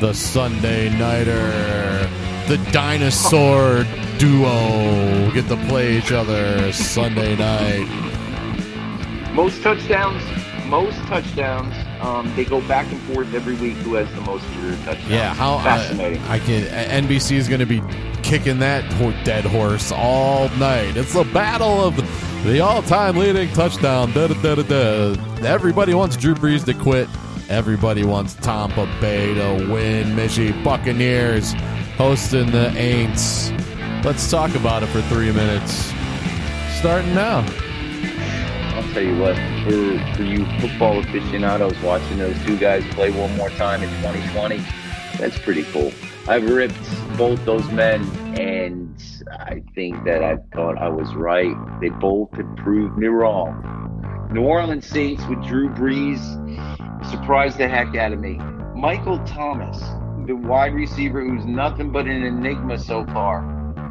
the Sunday Nighter, the dinosaur duo get to play each other Sunday night. Most touchdowns, most touchdowns. Um, they go back and forth every week. Who has the most career touchdowns? Yeah, how fascinating. I, I can. NBC is going to be kicking that dead horse all night. It's the battle of the all-time leading touchdown. Da, da, da, Everybody wants Drew Brees to quit. Everybody wants Tampa Bay to win. Mishy Buccaneers hosting the Aints. Let's talk about it for three minutes. Starting now. Tell you what, for, for you football aficionados watching those two guys play one more time in 2020, that's pretty cool. I've ripped both those men, and I think that I thought I was right. They both have proved me wrong. New Orleans Saints with Drew Brees surprised the heck out of me. Michael Thomas, the wide receiver who's nothing but an enigma so far.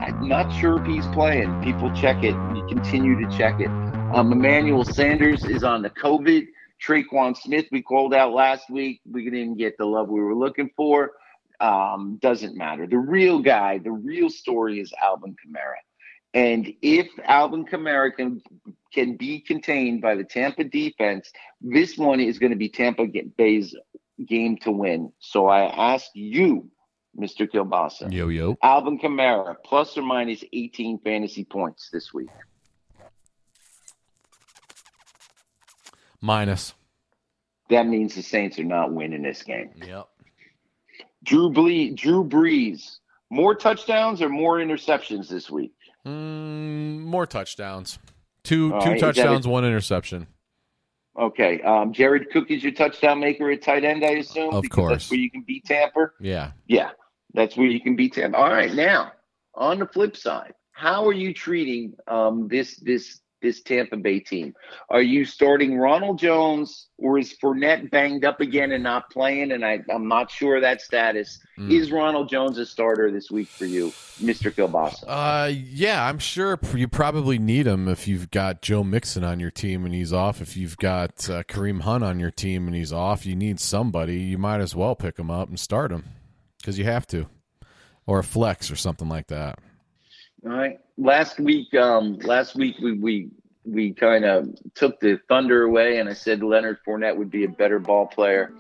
I'm not sure if he's playing. People check it. You continue to check it. Um, Emmanuel Sanders is on the COVID. Tre'Quan Smith, we called out last week. We didn't get the love we were looking for um, doesn't matter. The real guy, the real story is Alvin Kamara. And if Alvin Kamara can, can be contained by the Tampa defense, this one is going to be Tampa Bay's game to win. So I ask you, Mr. Kielbasa. Yo, yo. Alvin Kamara, plus or minus 18 fantasy points this week. Minus. That means the Saints are not winning this game. Yep. Drew Ble- Drew Brees, more touchdowns or more interceptions this week? Mm, more touchdowns. Two All two right. touchdowns, one interception. Okay. Um, Jared Cook is your touchdown maker at tight end, I assume. Of course. That's where you can beat Tampa. Yeah. Yeah. That's where you can beat Tampa. All right. Now, on the flip side, how are you treating um, this this this Tampa Bay team? Are you starting Ronald Jones or is Fournette banged up again and not playing? And I, am not sure that status. Mm. Is Ronald Jones a starter this week for you, Mr. Kielbasa? Uh, yeah, I'm sure you probably need him if you've got Joe Mixon on your team and he's off. If you've got uh, Kareem Hunt on your team and he's off, you need somebody. You might as well pick him up and start him because you have to, or a flex or something like that. All right. Last week, um, last week we we we kind of took the thunder away, and I said Leonard Fournette would be a better ball player.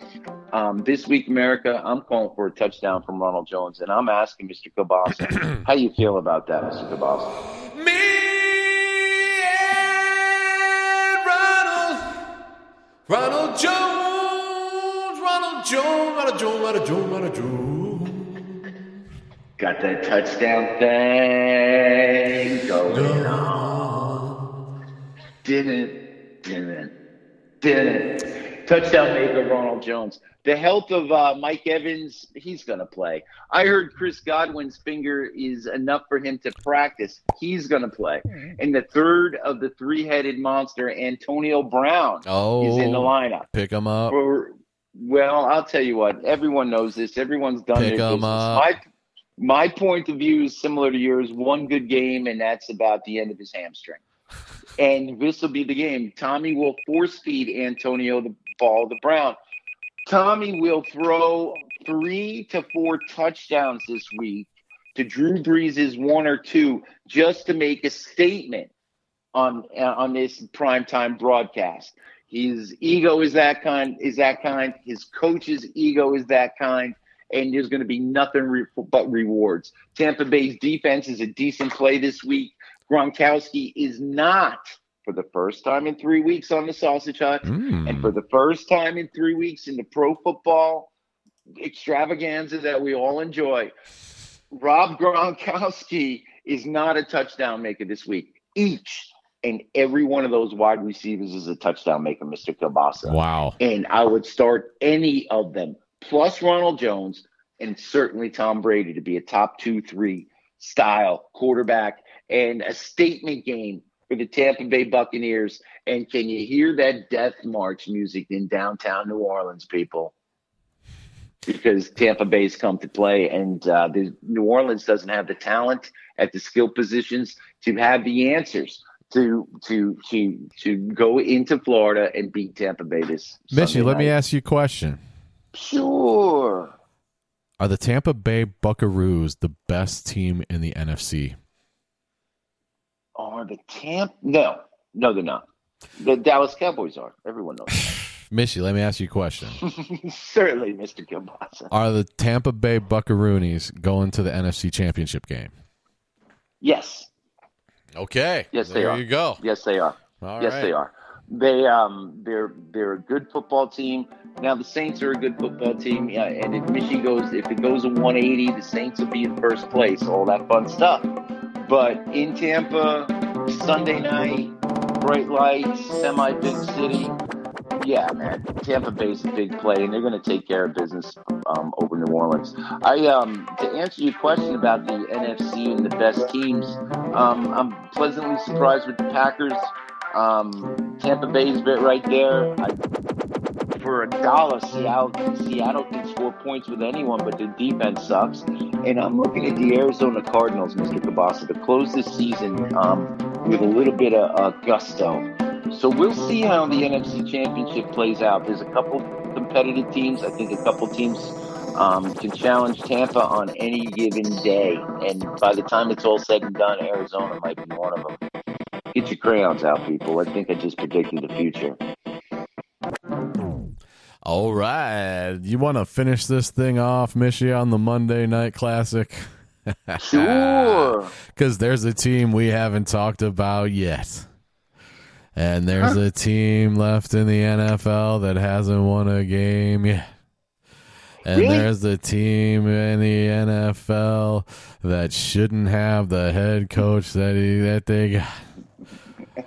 Um, this week, America, I'm calling for a touchdown from Ronald Jones, and I'm asking Mr. Kielbasa, how you feel about that, Mr. Kielbasa? Me and Ronald, Ronald Jones, Ronald Ronald Jones, Ronald Jones, Ronald Jones, Ronald Jones. Got that touchdown thing going on. Didn't, didn't, didn't. Touchdown maker Ronald Jones. The health of uh, Mike Evans, he's going to play. I heard Chris Godwin's finger is enough for him to practice. He's going to play. And the third of the three headed monster, Antonio Brown, Oh, is in the lineup. pick him up. For, well, I'll tell you what. Everyone knows this. Everyone's done Pick their business. up. My my point of view is similar to yours. One good game, and that's about the end of his hamstring. And this will be the game. Tommy will force feed Antonio the ball to Brown. Tommy will throw three to four touchdowns this week to Drew Brees' one or two just to make a statement on on this primetime broadcast. His ego is that kind. Is that kind. His coach's ego is that kind. And there's going to be nothing re- but rewards. Tampa Bay's defense is a decent play this week. Gronkowski is not, for the first time in three weeks, on the sausage hut, Mm. and for the first time in three weeks in the pro football extravaganza that we all enjoy. Rob Gronkowski is not a touchdown maker this week. Each and every one of those wide receivers is a touchdown maker, Mr. Kielbasa. Wow. And I would start any of them, plus Ronald Jones and certainly Tom Brady to be a top two, three style quarterback and a statement game for the Tampa Bay Buccaneers. And can you hear that death march music in downtown New Orleans, people? Because Tampa Bay's come to play, and uh, the, New Orleans doesn't have the talent at the skill positions to have the answers to to to to go into Florida and beat Tampa Bay this. Sunday let me ask you a question. Sure. Are the Tampa Bay Buckaroos the best team in the NFC? Are the Tampa? No, no, they're not. The Dallas Cowboys are. Everyone knows. Mishy, let me ask you a question. Certainly, Mr. Kielbasa. Are the Tampa Bay Buckaroonies going to the NFC Championship game? Yes, Okay. Yes, they there are. you go. yes, they are. All yes, right. they are. They um they're they're a good football team. Now the Saints are a good football team. Yeah, and if Michigan goes if it goes a 180, the Saints will be in first place. All that fun stuff. But in Tampa, Sunday night, bright lights, semi big city. Yeah, man, Tampa Bay's a big play, and they're going to take care of business um, over New Orleans. I um to answer your question about the NFC and the best teams, um, I'm pleasantly surprised with the Packers. Um, Tampa Bay's bit right there. I, for a dollar, Seattle, Seattle can score points with anyone, but the defense sucks. And I'm looking at the Arizona Cardinals, Mr. Kielbasa, to close this season um, with a little bit of uh, gusto. So we'll see how the NFC Championship plays out. There's a couple competitive teams. I think a couple teams um, can challenge Tampa on any given day. And by the time it's all said and done, Arizona might be one of them. Get your crayons out, people. I think I just predicted the future. All right. You want to finish this thing off, Mishy, on the Monday Night Classic? Sure. Because there's a team we haven't talked about yet. And there's a team left in the NFL that hasn't won a game yet. And Really? there's a team in the NFL that shouldn't have the head coach that he, that they got.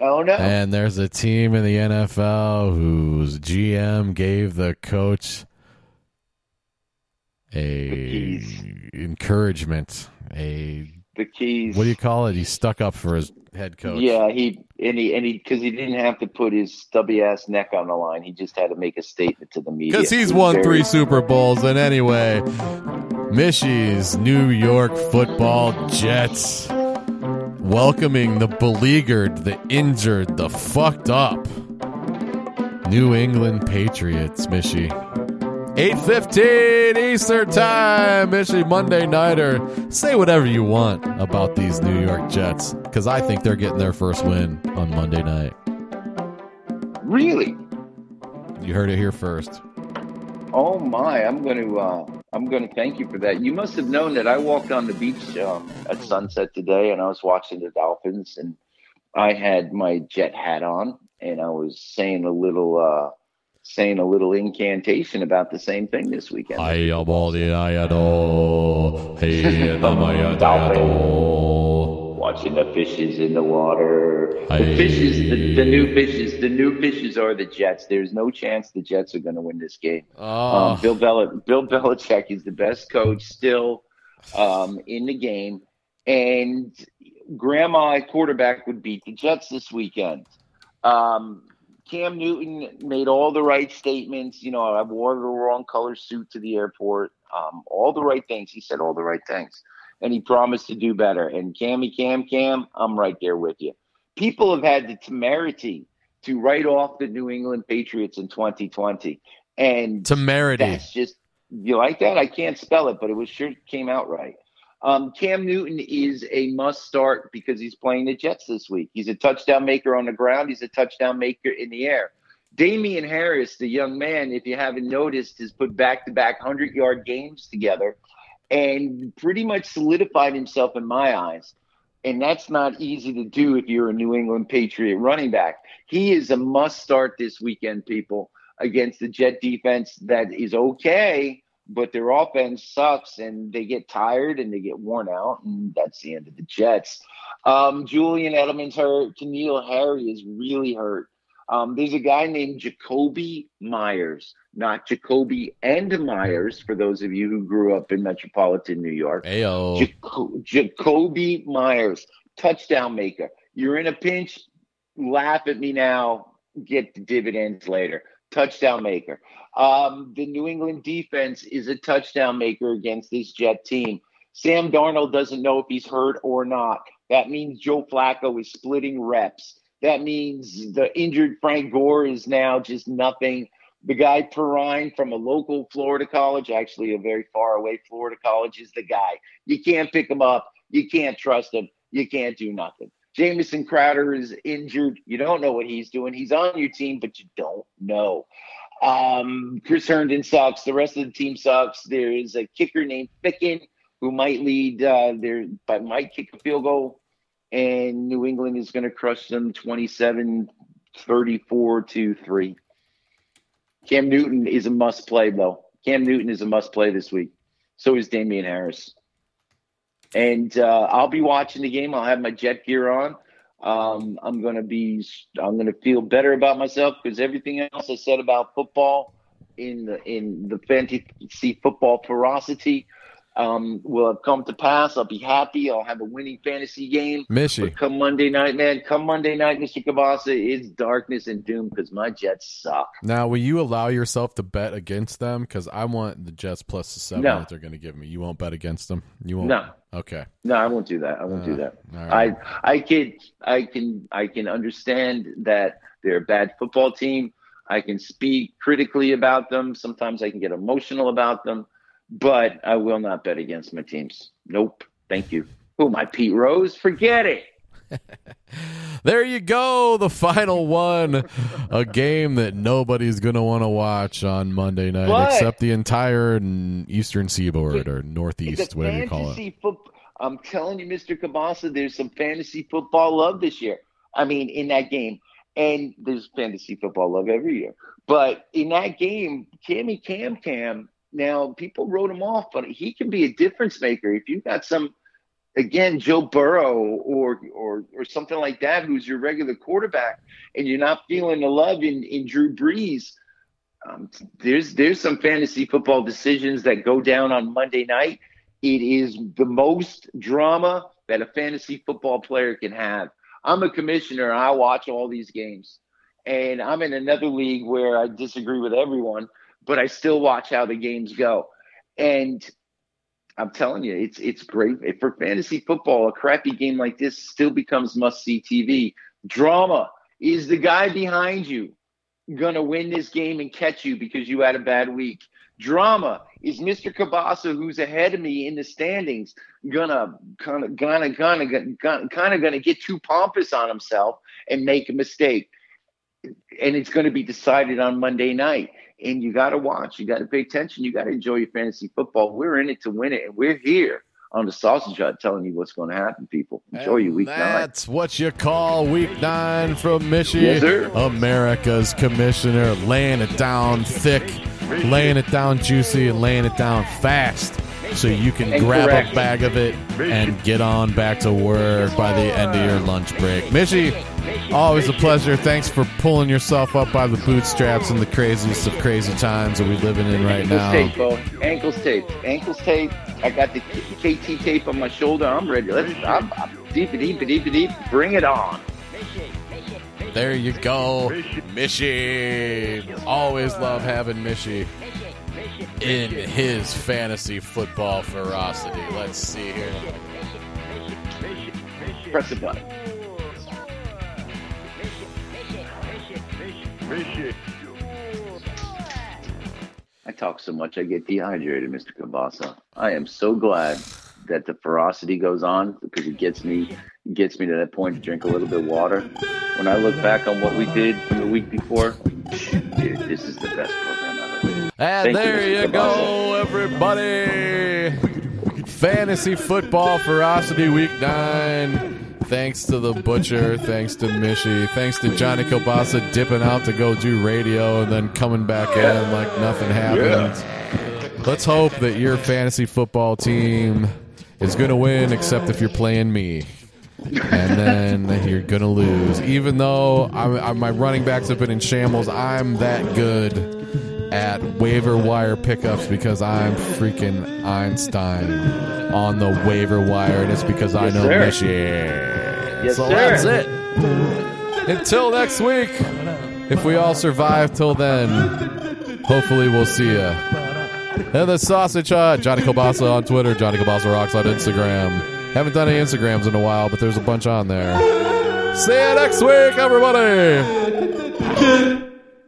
Oh no. And there's a team in the NFL whose GM gave the coach a encouragement. A the keys. what do you call it? He stuck up for his head coach. Yeah, he and he and he because he didn't have to put his stubby ass neck on the line. He just had to make a statement to the media. Because he's won three Super Bowls. And anyway, Mishy's New York football Jets welcoming the beleaguered, the injured, the fucked up New England Patriots, Mishy. 8.15 Eastern Time, Mishy Monday Nighter. Say whatever you want about these New York Jets, because I think they're getting their first win on Monday night. Really? You heard it here first. Oh my! I'm going to uh, I'm going to thank you for that. You must have known that I walked on the beach um, at sunset today, and I was watching the Dolphins, and I had my jet hat on, and I was saying a little uh, saying a little incantation about the same thing this weekend. Watching the fishes in the water. The fishes, the, the new fishes, the new fishes are the Jets. There's no chance the Jets are going to win this game. Oh, Um, Bill Bel- Bill Belichick is the best coach still um, in the game, and Grandma quarterback would beat the Jets this weekend. Um, Cam Newton made all the right statements. You know, I wore the wrong color suit to the airport. Um, all the right things. He said all the right things, and he promised to do better. And Cammy Cam Cam, I'm right there with you. People have had the temerity to write off the New England Patriots in 2020, and temerity. that's just you like that? I can't spell it, but it was sure came out right. Um, Cam Newton is a must start because he's playing the Jets this week. He's a touchdown maker on the ground. He's a touchdown maker in the air. Damien Harris, the young man, if you haven't noticed, has put back to back 100 yard games together and pretty much solidified himself in my eyes. And that's not easy to do if you're a New England Patriot running back. He is a must start this weekend, people, against the Jet defense that is okay, but their offense sucks and they get tired and they get worn out. And that's the end of the Jets. Um, Julian Edelman's hurt. N'Keal Harry is really hurt. Um, there's a guy named Jakobi Meyers, not Jacoby and Meyers, for those of you who grew up in metropolitan New York. Ayo. Jaco- Jakobi Meyers, touchdown maker. You're in a pinch, laugh at me now, get the dividends later. Touchdown maker. Um, the New England defense is a touchdown maker against this Jet team. Sam Darnold doesn't know if he's hurt or not. That means Joe Flacco is splitting reps. That means the injured Frank Gore is now just nothing. The guy Perine from a local Florida college, actually a very far away Florida college, is the guy. You can't pick him up. You can't trust him. You can't do nothing. Jamison Crowder is injured. You don't know what he's doing. He's on your team, but you don't know. Um, Chris Herndon sucks. The rest of the team sucks. There is a kicker named Ficken who might lead uh, there, but might kick a field goal. And New England is going to crush them 27 34 to 3. Cam Newton is a must play, though. Cam Newton is a must play this week. So is Damien Harris. And uh, I'll be watching the game. I'll have my jet gear on. Um, I'm gonna be. I'm gonna feel better about myself because everything else I said about football in the in the fantasy football ferocity um, will have come to pass. I'll be happy. I'll have a winning fantasy game. Mishy. But come Monday night, man, come Monday night, Mr. Kielbasa, it's darkness and doom because my Jets suck. Now, will you allow yourself to bet against them? Because I want the Jets plus the seven No. that they're going to give me. You won't bet against them. You won't. No. Okay. No, I won't do that. I won't do Uh, that. all right. I I can I can I can understand that they're a bad football team. I can speak critically about them. Sometimes I can get emotional about them, but I will not bet against my teams. Nope. Thank you. Who am I, Pete Rose? Forget it. There you go. The final one. a game that nobody's going to want to watch on Monday night But- except the entire eastern seaboard or northeast, whatever you call it. football. I'm telling you, Mr. Kielbasa, there's some fantasy football love this year. I mean, in that game. And there's fantasy football love every year. But in that game, Cammy Cam Cam, now people wrote him off, but he can be a difference maker. If you've got some, again, Joe Burrow or or or something like that, who's your regular quarterback, and you're not feeling the love in, in Drew Brees, um, there's there's some fantasy football decisions that go down on Monday night. It is the most drama that a fantasy football player can have. I'm a commissioner. I watch all these games, and I'm in another league where I disagree with everyone, but I still watch how the games go. And I'm telling you, it's it's great for fantasy football. A crappy game like this still becomes must see TV. Drama is the guy behind you gonna win this game and catch you because you had a bad week. Drama is Mr. Kielbasa, who's ahead of me in the standings, gonna kind of gonna gonna gonna kind of gonna get too pompous on himself and make a mistake, and it's going to be decided on Monday night. And you got to watch, you got to pay attention, you got to enjoy your fantasy football. We're in it to win it, and we're here on the sausage hut telling you what's going to happen, people. Enjoy your week nine. That's what you call week nine from Mishy. Yes. America's commissioner, laying it down thick, laying it down juicy, and laying it down fast. So you can grab a bag of it and get on back to work by the end of your lunch break. Mishy, always a pleasure. Thanks for pulling yourself up by the bootstraps in the craziest of crazy times that we're living in right Ankles now. tape, bro. Ankles tape. Ankles tape. I got the KT tape on my shoulder. I'm ready. Let's. I'm, I'm deep, deep, deep, deep. Bring it on. There you go, Mishy. Always love having Mishy in his fantasy football ferocity. Let's see here. Press the button. I talk so much I get dehydrated, Mr. Kielbasa. I am so glad that the ferocity goes on because it gets me gets me to that point to drink a little bit of water. When I look back on what we did from the week before, dude, this is the best program. And Thank there Mr. you go, everybody. Fantasy football ferocity week nine. Thanks to the butcher, thanks to Mishy, thanks to Johnny Kielbasa dipping out to go do radio and then coming back in like nothing happened. Let's hope that your fantasy football team is going to win, except if you're playing me. And then you're going to lose. Even though I'm, i my running backs have been in shambles, I'm that good at waiver wire pickups because I'm freaking Einstein on the waiver wire, and it's because I Yes, know sir. Michigan. Yes, so sir. that's it. Until next week, if we all survive till then, hopefully we'll see you. And the Sausage Hut, Johnny Kielbasa on Twitter, Johnny Kielbasa Rocks on Instagram. Haven't done any Instagrams in a while, but there's a bunch on there. See you next week, everybody.